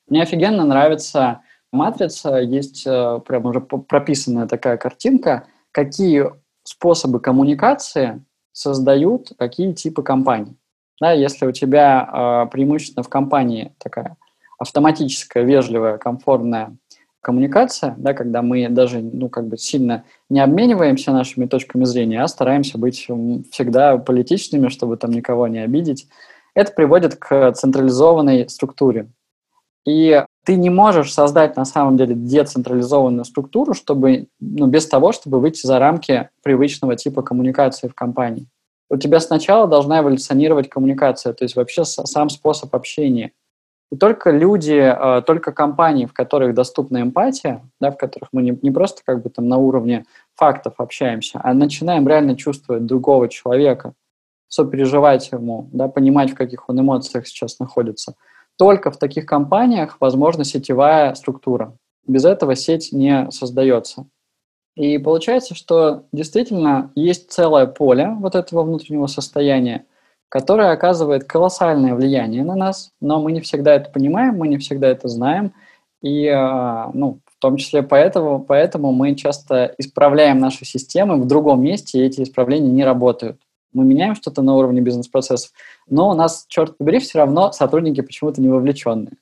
Мне офигенно нравится матрица, есть прям уже прописанная такая картинка, какие способы коммуникации создают какие типы компаний. Да, если у тебя преимущественно в компании такая автоматическая, вежливая, комфортная коммуникация, да, когда мы даже ну, как бы сильно не обмениваемся нашими точками зрения, а стараемся быть всегда политичными, чтобы там никого не обидеть, это приводит к централизованной структуре. И ты не можешь создать на самом деле децентрализованную структуру, чтобы, ну, без того, чтобы выйти за рамки привычного типа коммуникации в компании. У тебя сначала должна эволюционировать коммуникация, то есть вообще сам способ общения – и только люди, а, только компании, в которых доступна эмпатия, да, в которых мы не, не просто как бы там на уровне фактов общаемся, а начинаем реально чувствовать другого человека, сопереживать ему, да, понимать, в каких он эмоциях сейчас находится. Только в таких компаниях возможна сетевая структура. Без этого сеть не создается. И получается, что действительно есть целое поле вот этого внутреннего состояния, которая оказывает колоссальное влияние на нас, но мы не всегда это понимаем, мы не всегда это знаем, и а, ну, в том числе поэтому, поэтому мы часто исправляем наши системы в другом месте, и эти исправления не работают. Мы меняем что-то на уровне бизнес-процессов, но у нас, черт побери, все равно сотрудники почему-то не вовлеченные.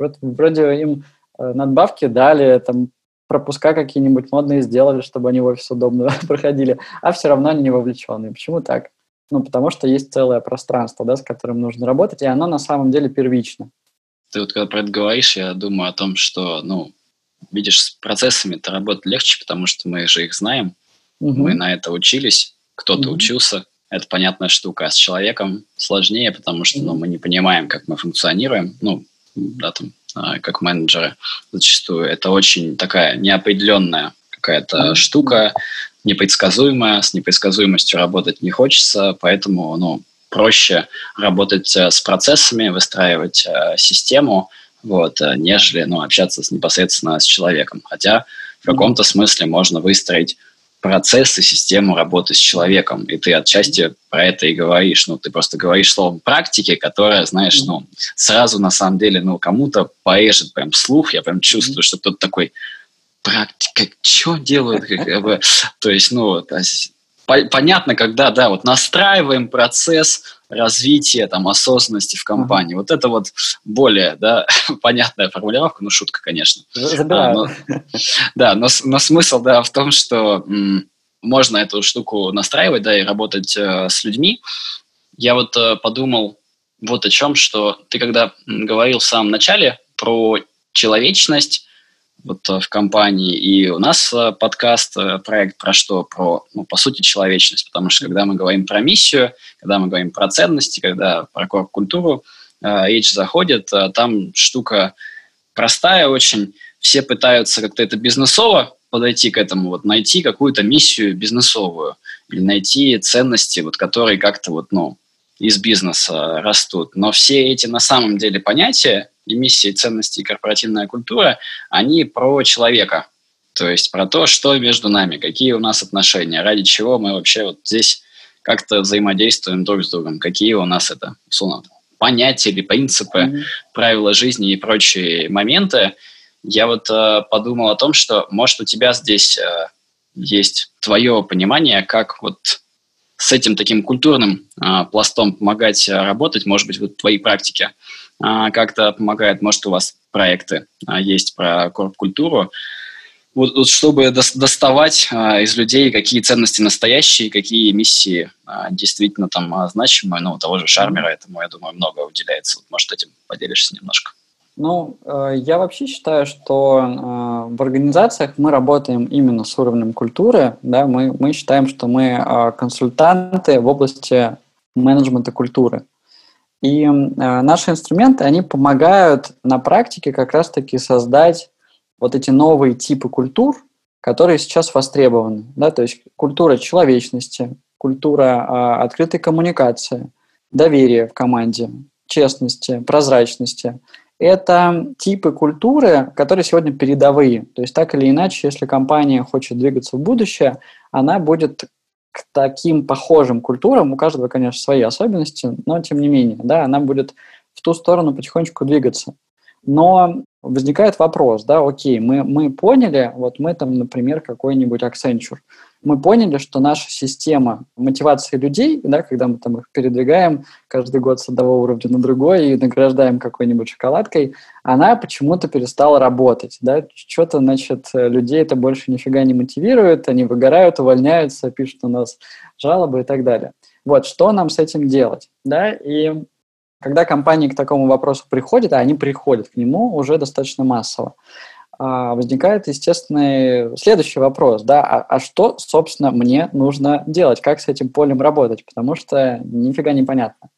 Вроде, вроде им э, надбавки дали, там, пропуска какие-нибудь модные сделали, чтобы они в офис удобно проходили, а все равно они не вовлеченные. Почему так? Ну, потому что есть целое пространство, да, с которым нужно работать, и оно на самом деле первично. Ты вот когда про это говоришь, я думаю о том, что, ну, видишь, с процессами это работать легче, потому что мы же их знаем, угу. мы на это учились, кто-то угу. учился, это понятная штука, а с человеком сложнее, потому что, ну, мы не понимаем, как мы функционируем, ну, да, там, а, как менеджеры зачастую. Это очень такая неопределенная какая-то штука, непредсказуемая, с непредсказуемостью работать не хочется, поэтому ну, проще работать э, с процессами, выстраивать э, систему, вот, э, нежели ну, общаться с, непосредственно с человеком. Хотя в каком-то смысле можно выстроить процесс и систему работы с человеком. И ты отчасти про это и говоришь. Ну, ты просто говоришь словом практики, которая, знаешь, ну, сразу на самом деле, ну, кому-то порежет прям слух. Я прям чувствую, что кто-то такой, практика, что делают, то есть, ну, то есть, понятно, когда, да, вот настраиваем процесс развития, там, осознанности в компании. Вот это вот более, да, понятная формулировка, ну, шутка, конечно. А, но, да, но, но смысл, да, в том, что м, можно эту штуку настраивать, да, и работать э, с людьми. Я вот э, подумал вот о чем, что ты когда говорил в самом начале про человечность, вот э, в компании. И у нас э, подкаст, э, проект про что? Про, ну, по сути, человечность. Потому что когда мы говорим про миссию, когда мы говорим про ценности, когда про корп-культуру речь заходит, там штука простая очень. Все пытаются как-то это бизнесово подойти к этому, вот найти какую-то миссию бизнесовую или найти ценности, вот, которые как-то вот, ну, из бизнеса растут. Но все эти на самом деле понятия, и миссия, и ценности, и корпоративная культура, они про человека. То есть про то, что между нами, какие у нас отношения, ради чего мы вообще вот здесь как-то взаимодействуем друг с другом, какие у нас это, условно, понятия или принципы, mm-hmm. правила жизни и прочие моменты. Я вот э, подумал о том, что, может, у тебя здесь э, есть твое понимание, как вот с этим таким культурным э, пластом помогать э, работать, может быть, вот твои практики э, как-то помогает, может, у вас проекты э, есть про корп-культуру, вот, вот чтобы доставать а, из людей, какие ценности настоящие, какие миссии а, действительно там а, значимые. Ну, у того же Шармера этому, я думаю, много уделяется. Вот, может, этим поделишься немножко. Ну, э, я вообще считаю, что э, в организациях мы работаем именно с уровнем культуры. Да? Мы, мы считаем, что мы консультанты в области менеджмента культуры. И наши инструменты, они помогают на практике как раз-таки создать вот эти новые типы культур, которые сейчас востребованы. Да? То есть культура человечности, культура а, открытой коммуникации, доверия в команде, честности, прозрачности. Это типы культуры, которые сегодня передовые. То есть так или иначе, если компания хочет двигаться в будущее, она будет к таким похожим культурам, у каждого, конечно, свои особенности, но тем не менее, да, она будет в ту сторону потихонечку двигаться. Но возникает вопрос, да, окей, мы, мы поняли, вот мы там, например, какой-нибудь Accenture, мы поняли, что наша система мотивации людей, да, когда мы там их передвигаем каждый год с одного уровня на другой и награждаем какой-нибудь шоколадкой, она почему-то перестала работать, да, что-то, значит, людей это больше нифига не мотивирует, они выгорают, увольняются, пишут у нас жалобы и так далее. Вот, что нам с этим делать, да, и когда компании к такому вопросу приходят, а они приходят к нему уже достаточно массово, возникает, естественно, следующий вопрос, да, а, а что, собственно, мне нужно делать, как с этим полем работать, потому что нифига не понятно.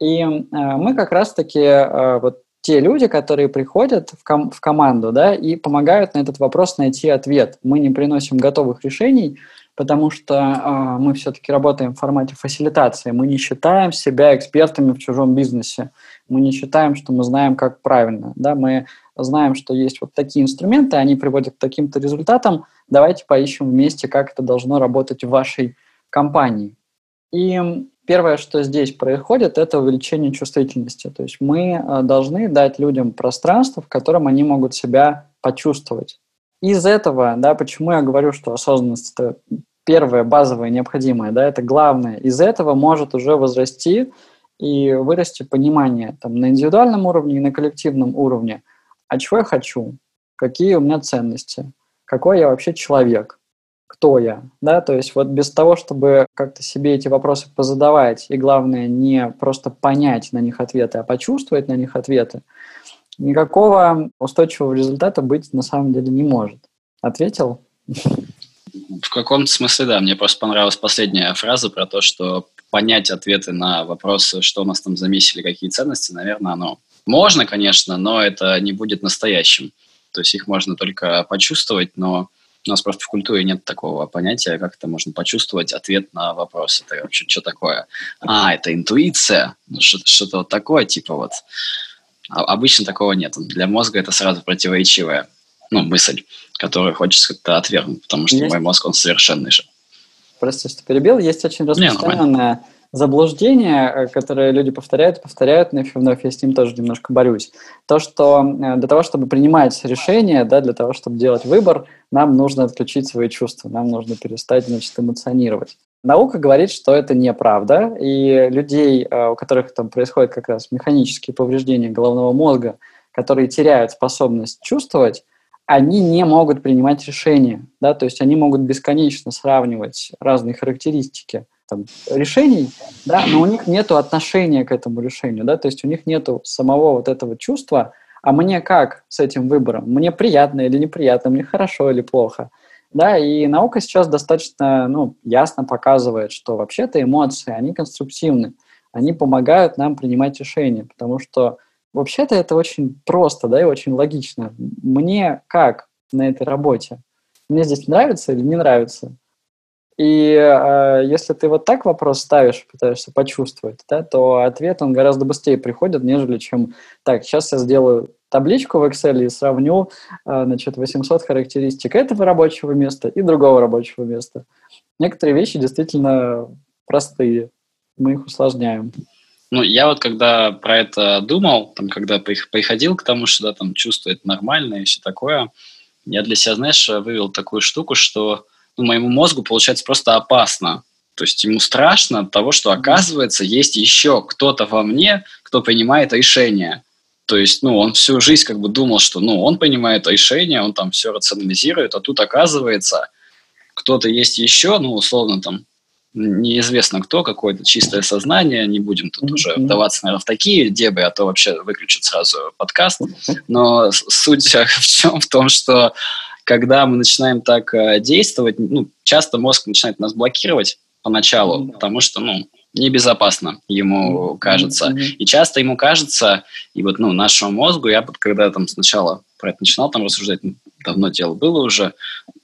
И а, мы как раз-таки вот те люди, которые приходят в, ком- в команду, да, и помогают на этот вопрос найти ответ. Мы не приносим готовых решений, потому что э, мы все-таки работаем в формате фасилитации. Мы не считаем себя экспертами в чужом бизнесе. Мы не считаем, что мы знаем, как правильно. Да? Мы знаем, что есть вот такие инструменты, они приводят к таким-то результатам. Давайте поищем вместе, как это должно работать в вашей компании. И первое, что здесь происходит, это увеличение чувствительности. То есть мы а, должны дать людям пространство, в котором они могут себя почувствовать из этого, да, почему я говорю, что осознанность это первое, базовое, необходимое, да, это главное. Из этого может уже возрасти и вырасти понимание там, на индивидуальном уровне и на коллективном уровне, а чего я хочу, какие у меня ценности, какой я вообще человек, кто я, да, то есть вот без того, чтобы как-то себе эти вопросы позадавать, и главное не просто понять на них ответы, а почувствовать на них ответы, никакого устойчивого результата быть на самом деле не может. Ответил? В каком-то смысле, да. Мне просто понравилась последняя фраза про то, что понять ответы на вопросы, что у нас там за миссия или какие ценности, наверное, оно можно, конечно, но это не будет настоящим. То есть их можно только почувствовать, но у нас просто в культуре нет такого понятия, как это можно почувствовать ответ на вопрос. Это вообще что такое? А, это интуиция, ну, что-то вот такое, типа вот а обычно такого нет. Для мозга это сразу противоречивая ну, мысль, которую хочется как-то отвергнуть, потому что есть... мой мозг, он совершенный же. Прости, что перебил. Есть очень распространенное заблуждение, э, которое люди повторяют, повторяют вновь и вновь, я с ним тоже немножко борюсь. То, что э, для того, чтобы принимать решения, да, для того, чтобы делать выбор, нам нужно отключить свои чувства, нам нужно перестать, значит, эмоционировать. Наука говорит, что это неправда, и людей, э, у которых там происходят как раз механические повреждения головного мозга, которые теряют способность чувствовать, они не могут принимать решения, да, то есть они могут бесконечно сравнивать разные характеристики там, решений, да, но у них нет отношения к этому решению, да, то есть у них нет самого вот этого чувства, а мне как с этим выбором? Мне приятно или неприятно, мне хорошо или плохо – да, и наука сейчас достаточно ну, ясно показывает, что вообще-то эмоции, они конструктивны, они помогают нам принимать решения, потому что вообще-то это очень просто, да, и очень логично. Мне как на этой работе? Мне здесь нравится или не нравится? И э, если ты вот так вопрос ставишь, пытаешься почувствовать, да, то ответ он гораздо быстрее приходит, нежели чем так, сейчас я сделаю табличку в Excel и сравню э, значит, 800 характеристик этого рабочего места и другого рабочего места. Некоторые вещи действительно простые, мы их усложняем. Ну, я вот когда про это думал, там, когда приходил к тому, что да, там чувствует нормально и все такое, я для себя, знаешь, вывел такую штуку, что моему мозгу, получается, просто опасно. То есть ему страшно от того, что, оказывается, есть еще кто-то во мне, кто принимает решение. То есть, ну, он всю жизнь как бы думал, что, ну, он принимает решение, он там все рационализирует, а тут, оказывается, кто-то есть еще, ну, условно, там, неизвестно кто, какое-то чистое сознание, не будем тут уже вдаваться, наверное, в такие дебы, а то вообще выключат сразу подкаст. Но суть в чем? В том, что когда мы начинаем так э, действовать, ну, часто мозг начинает нас блокировать поначалу, mm-hmm. потому что, ну, небезопасно ему mm-hmm. кажется. Mm-hmm. И часто ему кажется, и вот, ну, нашему мозгу, я когда там сначала про это начинал там рассуждать, ну, давно дело было уже,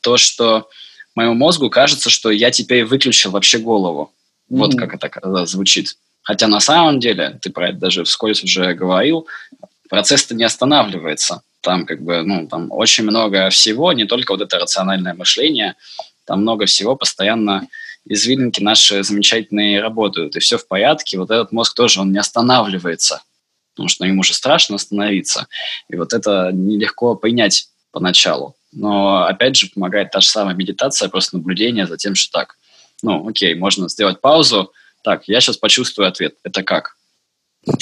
то, что моему мозгу кажется, что я теперь выключил вообще голову. Mm-hmm. Вот как это звучит. Хотя на самом деле, ты про это даже вскользь уже говорил, процесс-то не останавливается. Там как бы, ну, там очень много всего, не только вот это рациональное мышление, там много всего постоянно извилинки наши замечательные работают, и все в порядке. Вот этот мозг тоже, он не останавливается, потому что ему же страшно остановиться. И вот это нелегко принять поначалу. Но, опять же, помогает та же самая медитация, просто наблюдение за тем, что так, ну, окей, можно сделать паузу, так, я сейчас почувствую ответ, это как?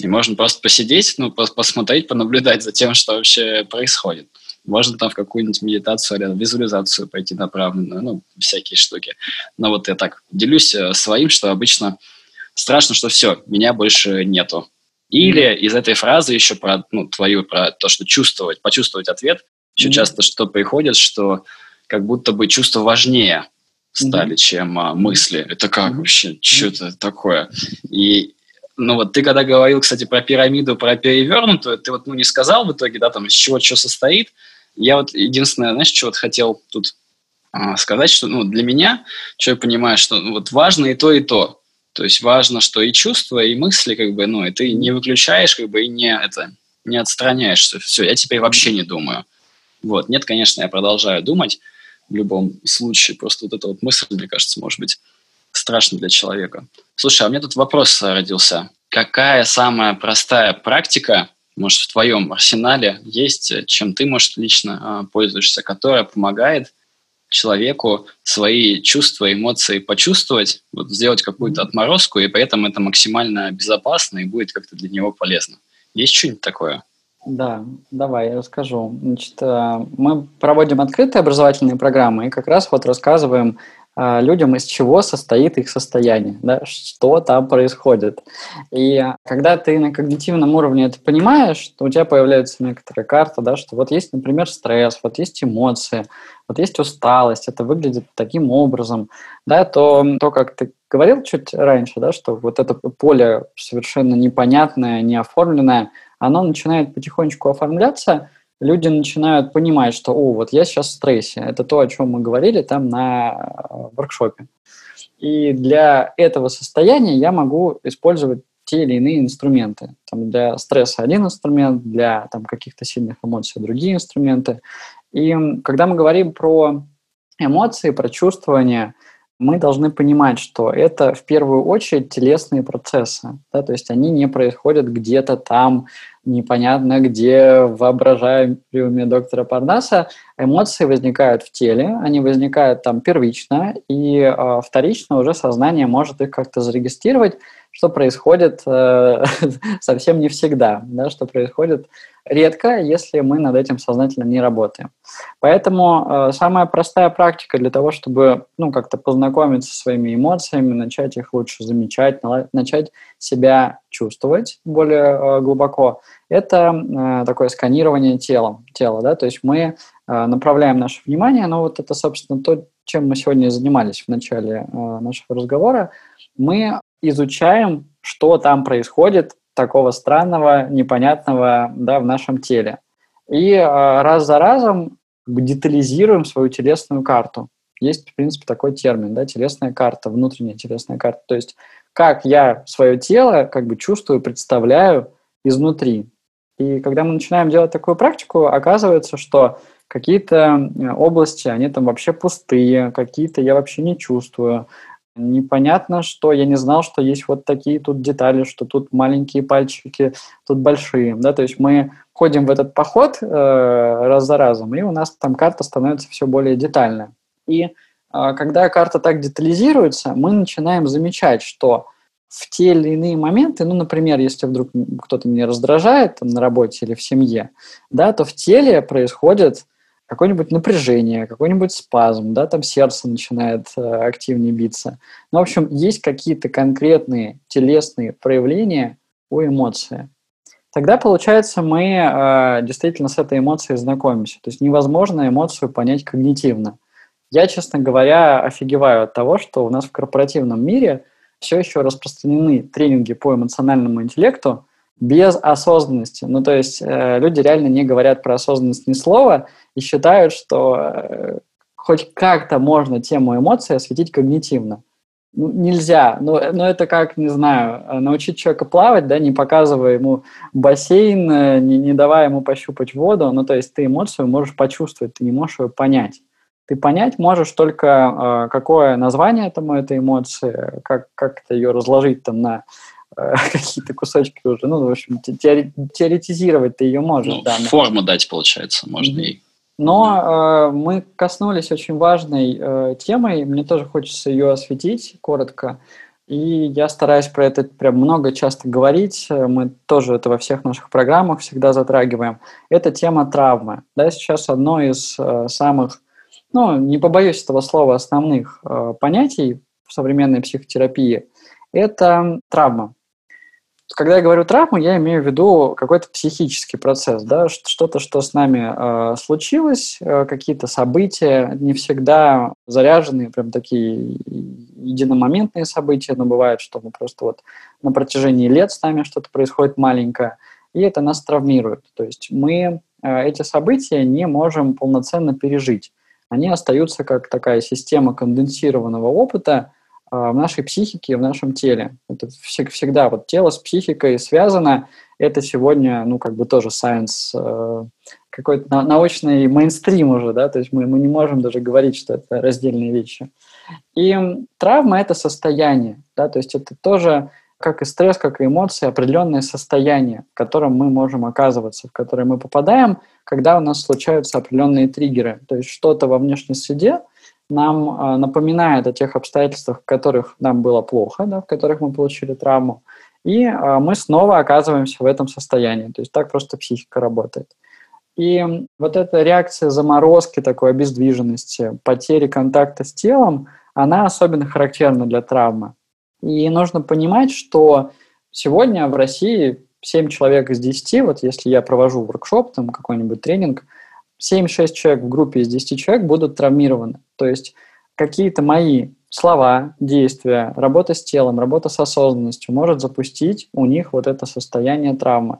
И можно просто посидеть, ну, посмотреть, понаблюдать за тем, что вообще происходит. Можно там в какую-нибудь медитацию, или визуализацию пойти направленную, ну, всякие штуки. Но вот я так делюсь э, своим, что обычно страшно, что все, меня больше нету. Или из этой фразы еще про ну, твою, про то, что чувствовать, почувствовать ответ, еще mm-hmm. часто что приходит, что как будто бы чувства важнее стали, mm-hmm. чем а, мысли. Это как mm-hmm. вообще? Что это такое? И ну вот ты когда говорил, кстати, про пирамиду, про перевернутую, ты вот ну, не сказал в итоге, да, там, из чего что состоит. Я вот единственное, знаешь, что вот хотел тут а, сказать, что ну, для меня, что я понимаю, что ну, вот важно и то, и то. То есть важно, что и чувства, и мысли, как бы, ну, и ты не выключаешь, как бы, и не, это, не отстраняешься. Все, я теперь вообще не думаю. Вот. Нет, конечно, я продолжаю думать в любом случае. Просто вот эта вот мысль, мне кажется, может быть страшно для человека. Слушай, а у меня тут вопрос родился. Какая самая простая практика, может, в твоем арсенале есть, чем ты, может, лично э, пользуешься, которая помогает человеку свои чувства, эмоции почувствовать, вот сделать какую-то отморозку, и при этом это максимально безопасно и будет как-то для него полезно. Есть что-нибудь такое? Да, давай, я расскажу. Значит, э, мы проводим открытые образовательные программы и как раз вот рассказываем людям, из чего состоит их состояние, да, что там происходит. И когда ты на когнитивном уровне это понимаешь, то у тебя появляется некоторая карта, да, что вот есть, например, стресс, вот есть эмоции, вот есть усталость, это выглядит таким образом, да, то то, как ты говорил чуть раньше, да, что вот это поле совершенно непонятное, неоформленное, оно начинает потихонечку оформляться, люди начинают понимать, что, о, вот я сейчас в стрессе. Это то, о чем мы говорили там на э, воркшопе. И для этого состояния я могу использовать те или иные инструменты. Там для стресса один инструмент, для там, каких-то сильных эмоций другие инструменты. И когда мы говорим про эмоции, про чувствование, мы должны понимать, что это в первую очередь телесные процессы. Да? То есть они не происходят где-то там непонятно где в воображаемом доктора Парнаса, эмоции возникают в теле, они возникают там первично, и э, вторично уже сознание может их как-то зарегистрировать, что происходит э, совсем не всегда, да, что происходит редко, если мы над этим сознательно не работаем. Поэтому э, самая простая практика для того, чтобы ну, как-то познакомиться со своими эмоциями, начать их лучше замечать, начать себя чувствовать более э, глубоко, это э, такое сканирование тела, тела да? то есть мы э, направляем наше внимание, но вот это, собственно, то, чем мы сегодня занимались в начале э, нашего разговора, мы изучаем, что там происходит такого странного, непонятного да, в нашем теле. И э, раз за разом детализируем свою телесную карту. Есть, в принципе, такой термин, да, телесная карта, внутренняя телесная карта. То есть как я свое тело как бы чувствую, представляю изнутри. И когда мы начинаем делать такую практику, оказывается, что какие-то э, области, они там вообще пустые, какие-то я вообще не чувствую. Непонятно, что я не знал, что есть вот такие тут детали, что тут маленькие пальчики, тут большие. Да? То есть мы ходим в этот поход э, раз за разом, и у нас там карта становится все более детальная. И э, когда карта так детализируется, мы начинаем замечать, что в те или иные моменты, ну, например, если вдруг кто-то меня раздражает там, на работе или в семье, да, то в теле происходит какое-нибудь напряжение, какой-нибудь спазм, да, там сердце начинает э, активнее биться. Ну, в общем, есть какие-то конкретные телесные проявления у эмоции. Тогда, получается, мы э, действительно с этой эмоцией знакомимся. То есть невозможно эмоцию понять когнитивно. Я, честно говоря, офигеваю от того, что у нас в корпоративном мире все еще распространены тренинги по эмоциональному интеллекту, без осознанности. Ну, то есть э, люди реально не говорят про осознанность ни слова и считают, что э, хоть как-то можно тему эмоций осветить когнитивно. Ну, нельзя. Но, ну, но это как, не знаю, научить человека плавать, да, не показывая ему бассейн, э, не, не давая ему пощупать воду. Ну, то есть ты эмоцию можешь почувствовать, ты не можешь ее понять. Ты понять можешь только, э, какое название этому этой эмоции, как, как то ее разложить там на Э, какие-то кусочки уже. Ну, в общем, теоретизировать ты ее можешь. Ну, да, форму дать, получается, можно ей. Но э, мы коснулись очень важной э, темы, мне тоже хочется ее осветить коротко. И я стараюсь про это прям много часто говорить. Мы тоже это во всех наших программах всегда затрагиваем. Это тема травмы. Да, сейчас одно из э, самых, ну, не побоюсь этого слова, основных э, понятий в современной психотерапии – это травма. Когда я говорю травму, я имею в виду какой-то психический процесс, да, что-то, что с нами э, случилось, э, какие-то события, не всегда заряженные, прям такие единомоментные события, но бывает, что мы просто вот на протяжении лет с нами что-то происходит маленькое, и это нас травмирует. То есть мы э, эти события не можем полноценно пережить. Они остаются как такая система конденсированного опыта, в нашей психике, в нашем теле. Это всегда вот тело с психикой связано. Это сегодня, ну, как бы тоже science, э, какой-то научный мейнстрим уже, да, то есть мы, мы не можем даже говорить, что это раздельные вещи. И травма – это состояние, да, то есть это тоже как и стресс, как и эмоции, определенное состояние, в котором мы можем оказываться, в которое мы попадаем, когда у нас случаются определенные триггеры. То есть что-то во внешней среде – нам а, напоминает о тех обстоятельствах, в которых нам было плохо, да, в которых мы получили травму, и а, мы снова оказываемся в этом состоянии. То есть так просто психика работает. И вот эта реакция заморозки, такой обездвиженности, потери контакта с телом, она особенно характерна для травмы. И нужно понимать, что сегодня в России 7 человек из 10, вот если я провожу воркшоп, там какой-нибудь тренинг – 7-6 человек в группе из 10 человек будут травмированы. То есть какие-то мои слова, действия, работа с телом, работа с осознанностью может запустить у них вот это состояние травмы.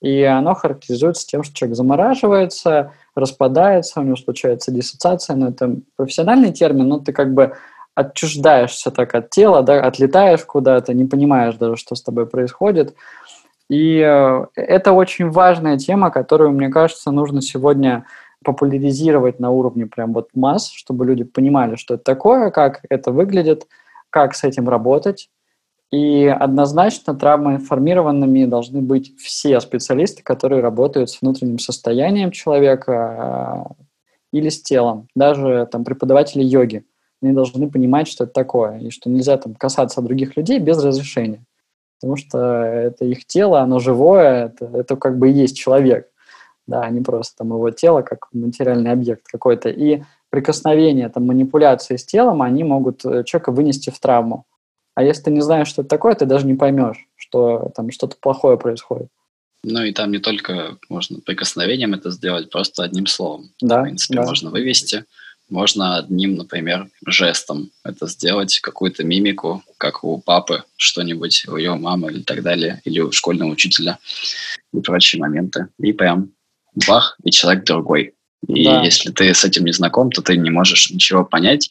И оно характеризуется тем, что человек замораживается, распадается, у него случается диссоциация, но это профессиональный термин, но ты как бы отчуждаешься так от тела, да, отлетаешь куда-то, не понимаешь даже, что с тобой происходит. И э, это очень важная тема, которую, мне кажется, нужно сегодня популяризировать на уровне прям вот масс, чтобы люди понимали, что это такое, как это выглядит, как с этим работать. И однозначно травмоинформированными должны быть все специалисты, которые работают с внутренним состоянием человека э, или с телом. Даже там преподаватели йоги. Они должны понимать, что это такое, и что нельзя там касаться других людей без разрешения потому что это их тело, оно живое, это, это как бы и есть человек, да, а не просто там его тело как материальный объект какой-то. И прикосновения, там, манипуляции с телом, они могут э, человека вынести в травму. А если ты не знаешь, что это такое, ты даже не поймешь, что там что-то плохое происходит. Ну и там не только можно прикосновением это сделать, просто одним словом. Да, в принципе, да. можно вывести. Можно одним, например, жестом это сделать, какую-то мимику, как у папы что-нибудь, у его мамы и так далее, или у школьного учителя и прочие моменты. И прям бах, и человек другой. И да. если ты с этим не знаком, то ты не можешь ничего понять.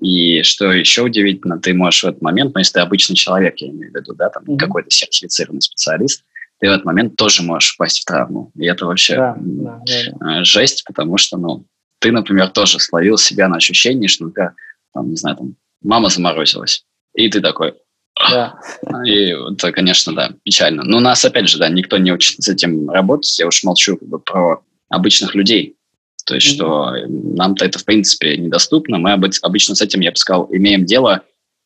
И что еще удивительно, ты можешь в этот момент, ну, если ты обычный человек, я имею в виду, да, там mm-hmm. какой-то сертифицированный специалист, ты в этот момент тоже можешь впасть в травму. И это вообще да, да, да. жесть, потому что, ну, ты, например, тоже словил себя на ощущении, что, например, там, не знаю, там, мама заморозилась, и ты такой, да. И это, конечно, да, печально. Но у нас, опять же, да, никто не учит с этим работать. Я уж молчу как бы, про обычных людей. То есть, mm-hmm. что нам-то это, в принципе, недоступно. Мы обычно с этим, я бы сказал, имеем дело,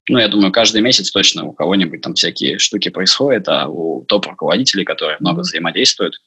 ну, я думаю, каждый месяц точно у кого-нибудь там всякие штуки происходят, а у топ-руководителей, которые много взаимодействуют,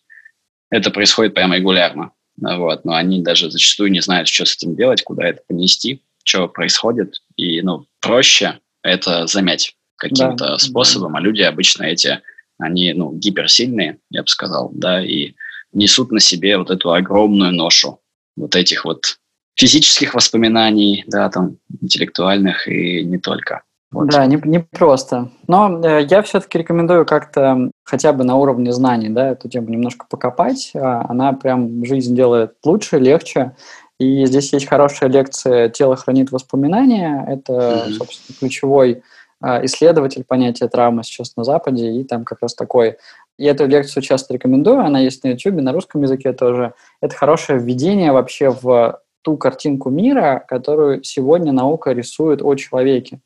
это происходит прямо регулярно. Вот. Но они даже зачастую не знают, что с этим делать, куда это понести, что происходит. И, ну, проще это замять каким-то да, способом, да. а люди обычно эти, они, ну, гиперсильные, я бы сказал, да, и несут на себе вот эту огромную ношу вот этих вот физических воспоминаний, да, там, интеллектуальных и не только. Вот. Да, не, не просто. Но э, я все-таки рекомендую как-то хотя бы на уровне знаний, да, эту тему немножко покопать. А, она прям жизнь делает лучше, легче. И здесь есть хорошая лекция «Тело хранит воспоминания». Это, mm-hmm. собственно, ключевой а, исследователь понятия травмы сейчас на Западе, и там как раз такой я эту лекцию часто рекомендую, она есть на YouTube, на русском языке тоже. Это хорошее введение вообще в ту картинку мира, которую сегодня наука рисует о человеке.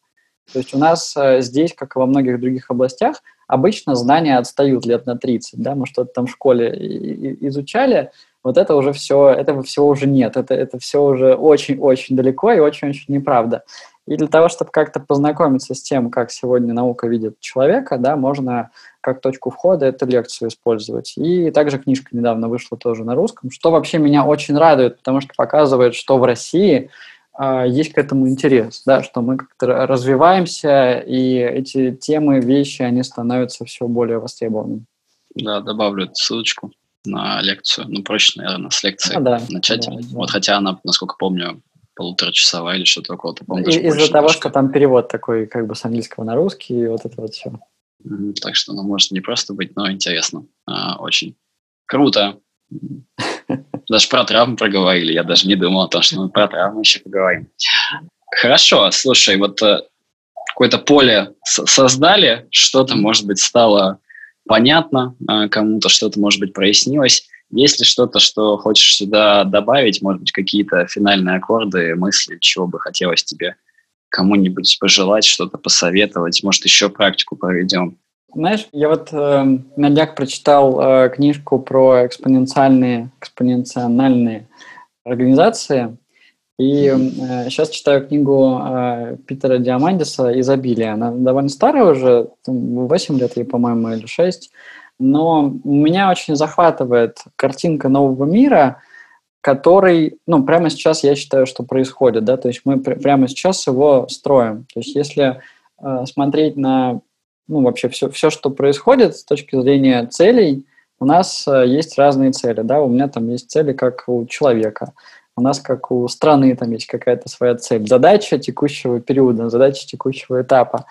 То есть у нас э, здесь, как и во многих других областях, обычно знания отстают лет на 30, да, мы что-то там в школе изучали, вот это уже все, этого всего уже нет, это, это все уже очень-очень далеко и очень-очень неправда. И для того, чтобы как-то познакомиться с тем, как сегодня наука видит человека, да, можно как точку входа эту лекцию использовать. И также книжка недавно вышла тоже на русском, что вообще меня очень радует, потому что показывает, что в России есть к этому интерес, да, что мы как-то развиваемся, и эти темы, вещи, они становятся все более востребованными. Да, добавлю эту ссылочку на лекцию. Ну, проще, наверное, с лекции а, да, начать. Да, да. Вот хотя она, насколько помню, полуторачасовая или что-то около того. Из-за того, что там перевод такой как бы с английского на русский, и вот это вот все. Так что, ну, может не просто быть, но интересно. А, очень. Круто. Даже про травму проговорили. Я даже не думал о том, что мы про травму еще поговорим. Хорошо, слушай, вот э, какое-то поле создали, что-то, может быть, стало понятно э, кому-то, что-то, может быть, прояснилось. Есть ли что-то, что хочешь сюда добавить? Может быть, какие-то финальные аккорды, мысли, чего бы хотелось тебе кому-нибудь пожелать, что-то посоветовать? Может, еще практику проведем? Знаешь, я вот э, на днях прочитал э, книжку про экспоненциальные, экспоненциональные организации, и э, сейчас читаю книгу э, Питера Диамандиса «Изобилие». Она довольно старая уже, 8 лет ей, по-моему, или 6 но меня очень захватывает картинка нового мира, который, ну, прямо сейчас я считаю, что происходит, да, то есть мы пр- прямо сейчас его строим. То есть если э, смотреть на, ну, вообще все, все, что происходит с точки зрения целей, у нас э, есть разные цели, да, у меня там есть цели как у человека, у нас, как у страны, там есть какая-то своя цель, задача текущего периода, задача текущего этапа.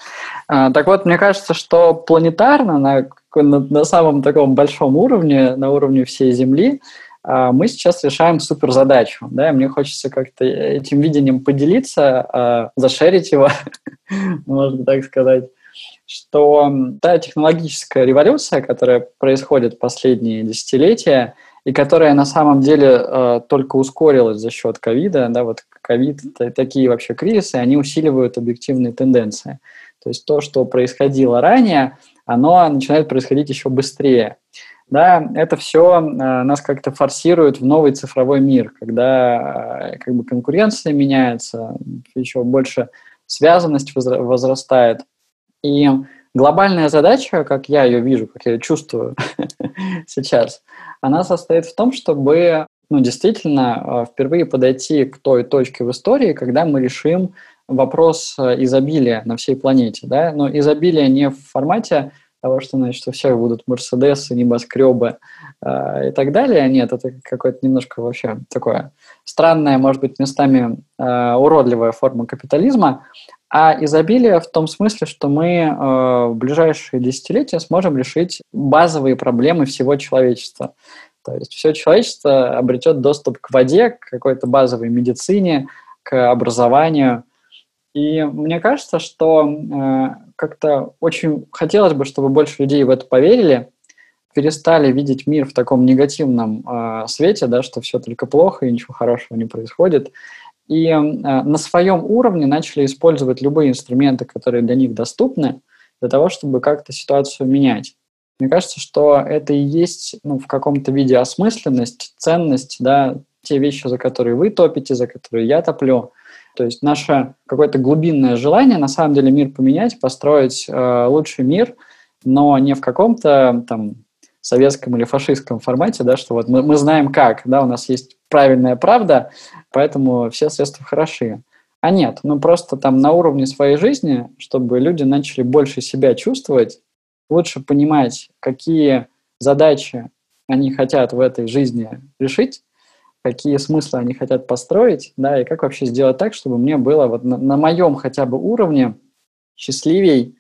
А, так вот, мне кажется, что планетарно на на, самом таком большом уровне, на уровне всей Земли, а, мы сейчас решаем суперзадачу. Да, мне хочется как-то этим видением поделиться, а, зашерить его, можно так сказать, что та технологическая революция, которая происходит последние десятилетия, и которая на самом деле э, только ускорилась за счет ковида, да, вот ковид, такие вообще кризисы, они усиливают объективные тенденции. То есть то, что происходило ранее, оно начинает происходить еще быстрее. Да, это все э, нас как-то форсирует в новый цифровой мир, когда э, как бы конкуренция меняется, еще больше связанность возрастает. И глобальная задача, как я ее вижу, как я ее чувствую сейчас, она состоит в том, чтобы ну, действительно э, впервые подойти к той точке в истории, когда мы решим вопрос э, изобилия на всей планете, да, но изобилие не в формате того, что, значит, у всех будут Мерседесы, небоскребы э, и так далее. Нет, это какое-то немножко вообще такое странное, может быть, местами э, уродливая форма капитализма, а изобилие в том смысле, что мы э, в ближайшие десятилетия сможем решить базовые проблемы всего человечества. То есть все человечество обретет доступ к воде, к какой-то базовой медицине, к образованию, и мне кажется, что э, как-то очень хотелось бы, чтобы больше людей в это поверили, перестали видеть мир в таком негативном э, свете, да, что все только плохо и ничего хорошего не происходит. И э, на своем уровне начали использовать любые инструменты, которые для них доступны, для того, чтобы как-то ситуацию менять. Мне кажется, что это и есть ну, в каком-то виде осмысленность, ценность, да, те вещи, за которые вы топите, за которые я топлю. То есть наше какое-то глубинное желание на самом деле мир поменять, построить э, лучший мир, но не в каком-то там советском или фашистском формате, да, что вот мы, мы знаем как, да, у нас есть правильная правда, поэтому все средства хороши. А нет, ну просто там на уровне своей жизни, чтобы люди начали больше себя чувствовать, лучше понимать, какие задачи они хотят в этой жизни решить, какие смыслы они хотят построить, да, и как вообще сделать так, чтобы мне было вот на, на моем хотя бы уровне счастливей,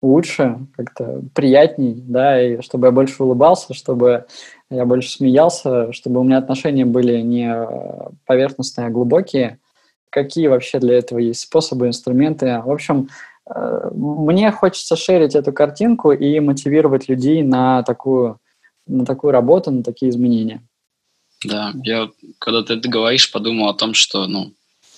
лучше, как-то приятней, да, и чтобы я больше улыбался, чтобы я больше смеялся, чтобы у меня отношения были не поверхностные, а глубокие. Какие вообще для этого есть способы, инструменты? В общем, э, мне хочется шерить эту картинку и мотивировать людей на такую, на такую работу, на такие изменения. Да, я, когда ты это говоришь, подумал о том, что, ну,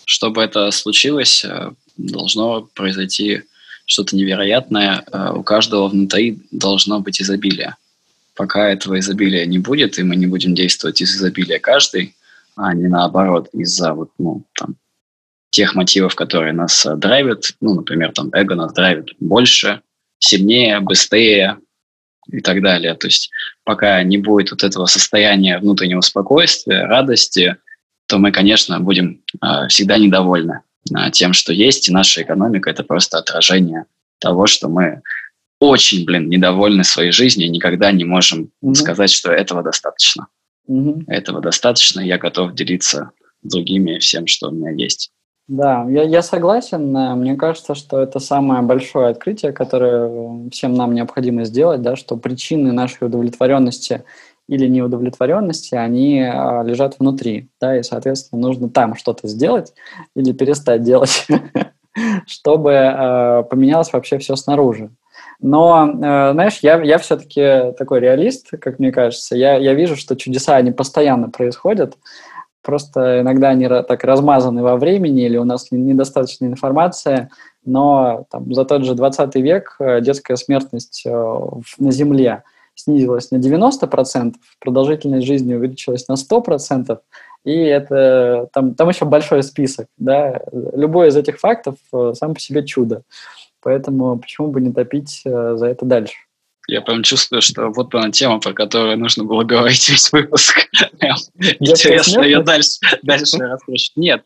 чтобы это случилось, э, должно произойти что-то невероятное. Э, у каждого внутри должно быть изобилие. Пока этого изобилия не будет, и мы не будем действовать из изобилия каждый, а не наоборот, из-за вот, ну, там, тех мотивов, которые нас э, драйвят, ну, например, там, эго нас драйвит больше, сильнее, быстрее, и так далее. То есть пока не будет вот этого состояния внутреннего спокойствия, радости, то мы, конечно, будем э, всегда недовольны тем, что есть, и наша экономика – это просто отражение того, что мы очень, блин, недовольны своей жизнью и никогда не можем mm-hmm. сказать, что этого достаточно. Mm-hmm. Этого достаточно, я готов делиться с другими всем, что у меня есть. Да, я, я согласен. Мне кажется, что это самое большое открытие, которое всем нам необходимо сделать, да, что причины нашей удовлетворенности или неудовлетворенности, они а, лежат внутри, да, и, соответственно, нужно там что-то сделать или перестать делать, чтобы а, поменялось вообще все снаружи. Но, э, знаешь, я, я все-таки такой реалист, как мне кажется. Я, я вижу, что чудеса, они постоянно происходят. Просто иногда они так размазаны во времени или у нас недостаточно информации, но там, за тот же 20 век э, детская смертность э, на Земле снизилась на 90%, продолжительность жизни увеличилась на 100%, и это там, там еще большой список. Да? Любой из этих фактов э, сам по себе чудо. Поэтому почему бы не топить за это дальше? Я прям чувствую, что вот она тема, про которую нужно было говорить весь выпуск. Интересно ее дальше, дальше раскручивать. Нет,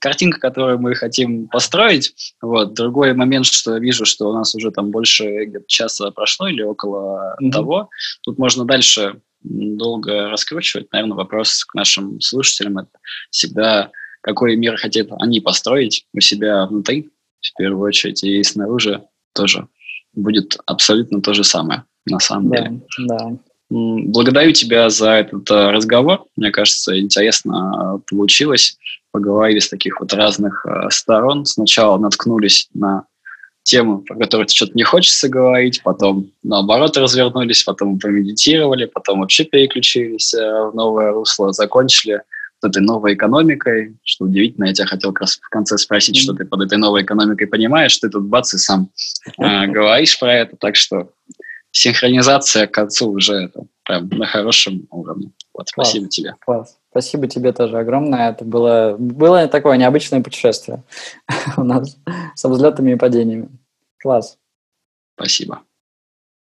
картинка, которую мы хотим построить. Вот. Другой момент, что я вижу, что у нас уже там больше часа прошло или около mm-hmm. того. Тут можно дальше долго раскручивать. Наверное, вопрос к нашим слушателям – это всегда, какой мир хотят они построить у себя внутри, в первую очередь, и снаружи тоже будет абсолютно то же самое, на самом да, деле. Да. Благодарю тебя за этот э, разговор. Мне кажется, интересно э, получилось. Поговорили с таких вот разных э, сторон. Сначала наткнулись на тему, про которую что-то не хочется говорить, потом наоборот развернулись, потом помедитировали, потом вообще переключились в новое русло, закончили этой новой экономикой, что удивительно, я тебя хотел как раз в конце спросить, что ты под этой новой экономикой понимаешь, ты тут бац и сам э, говоришь про это, так что синхронизация к концу уже это прям на хорошем уровне. Вот, класс, спасибо тебе. Класс. Спасибо тебе тоже огромное. Это было, было такое необычное путешествие у нас со взлетами и падениями. Класс. Спасибо.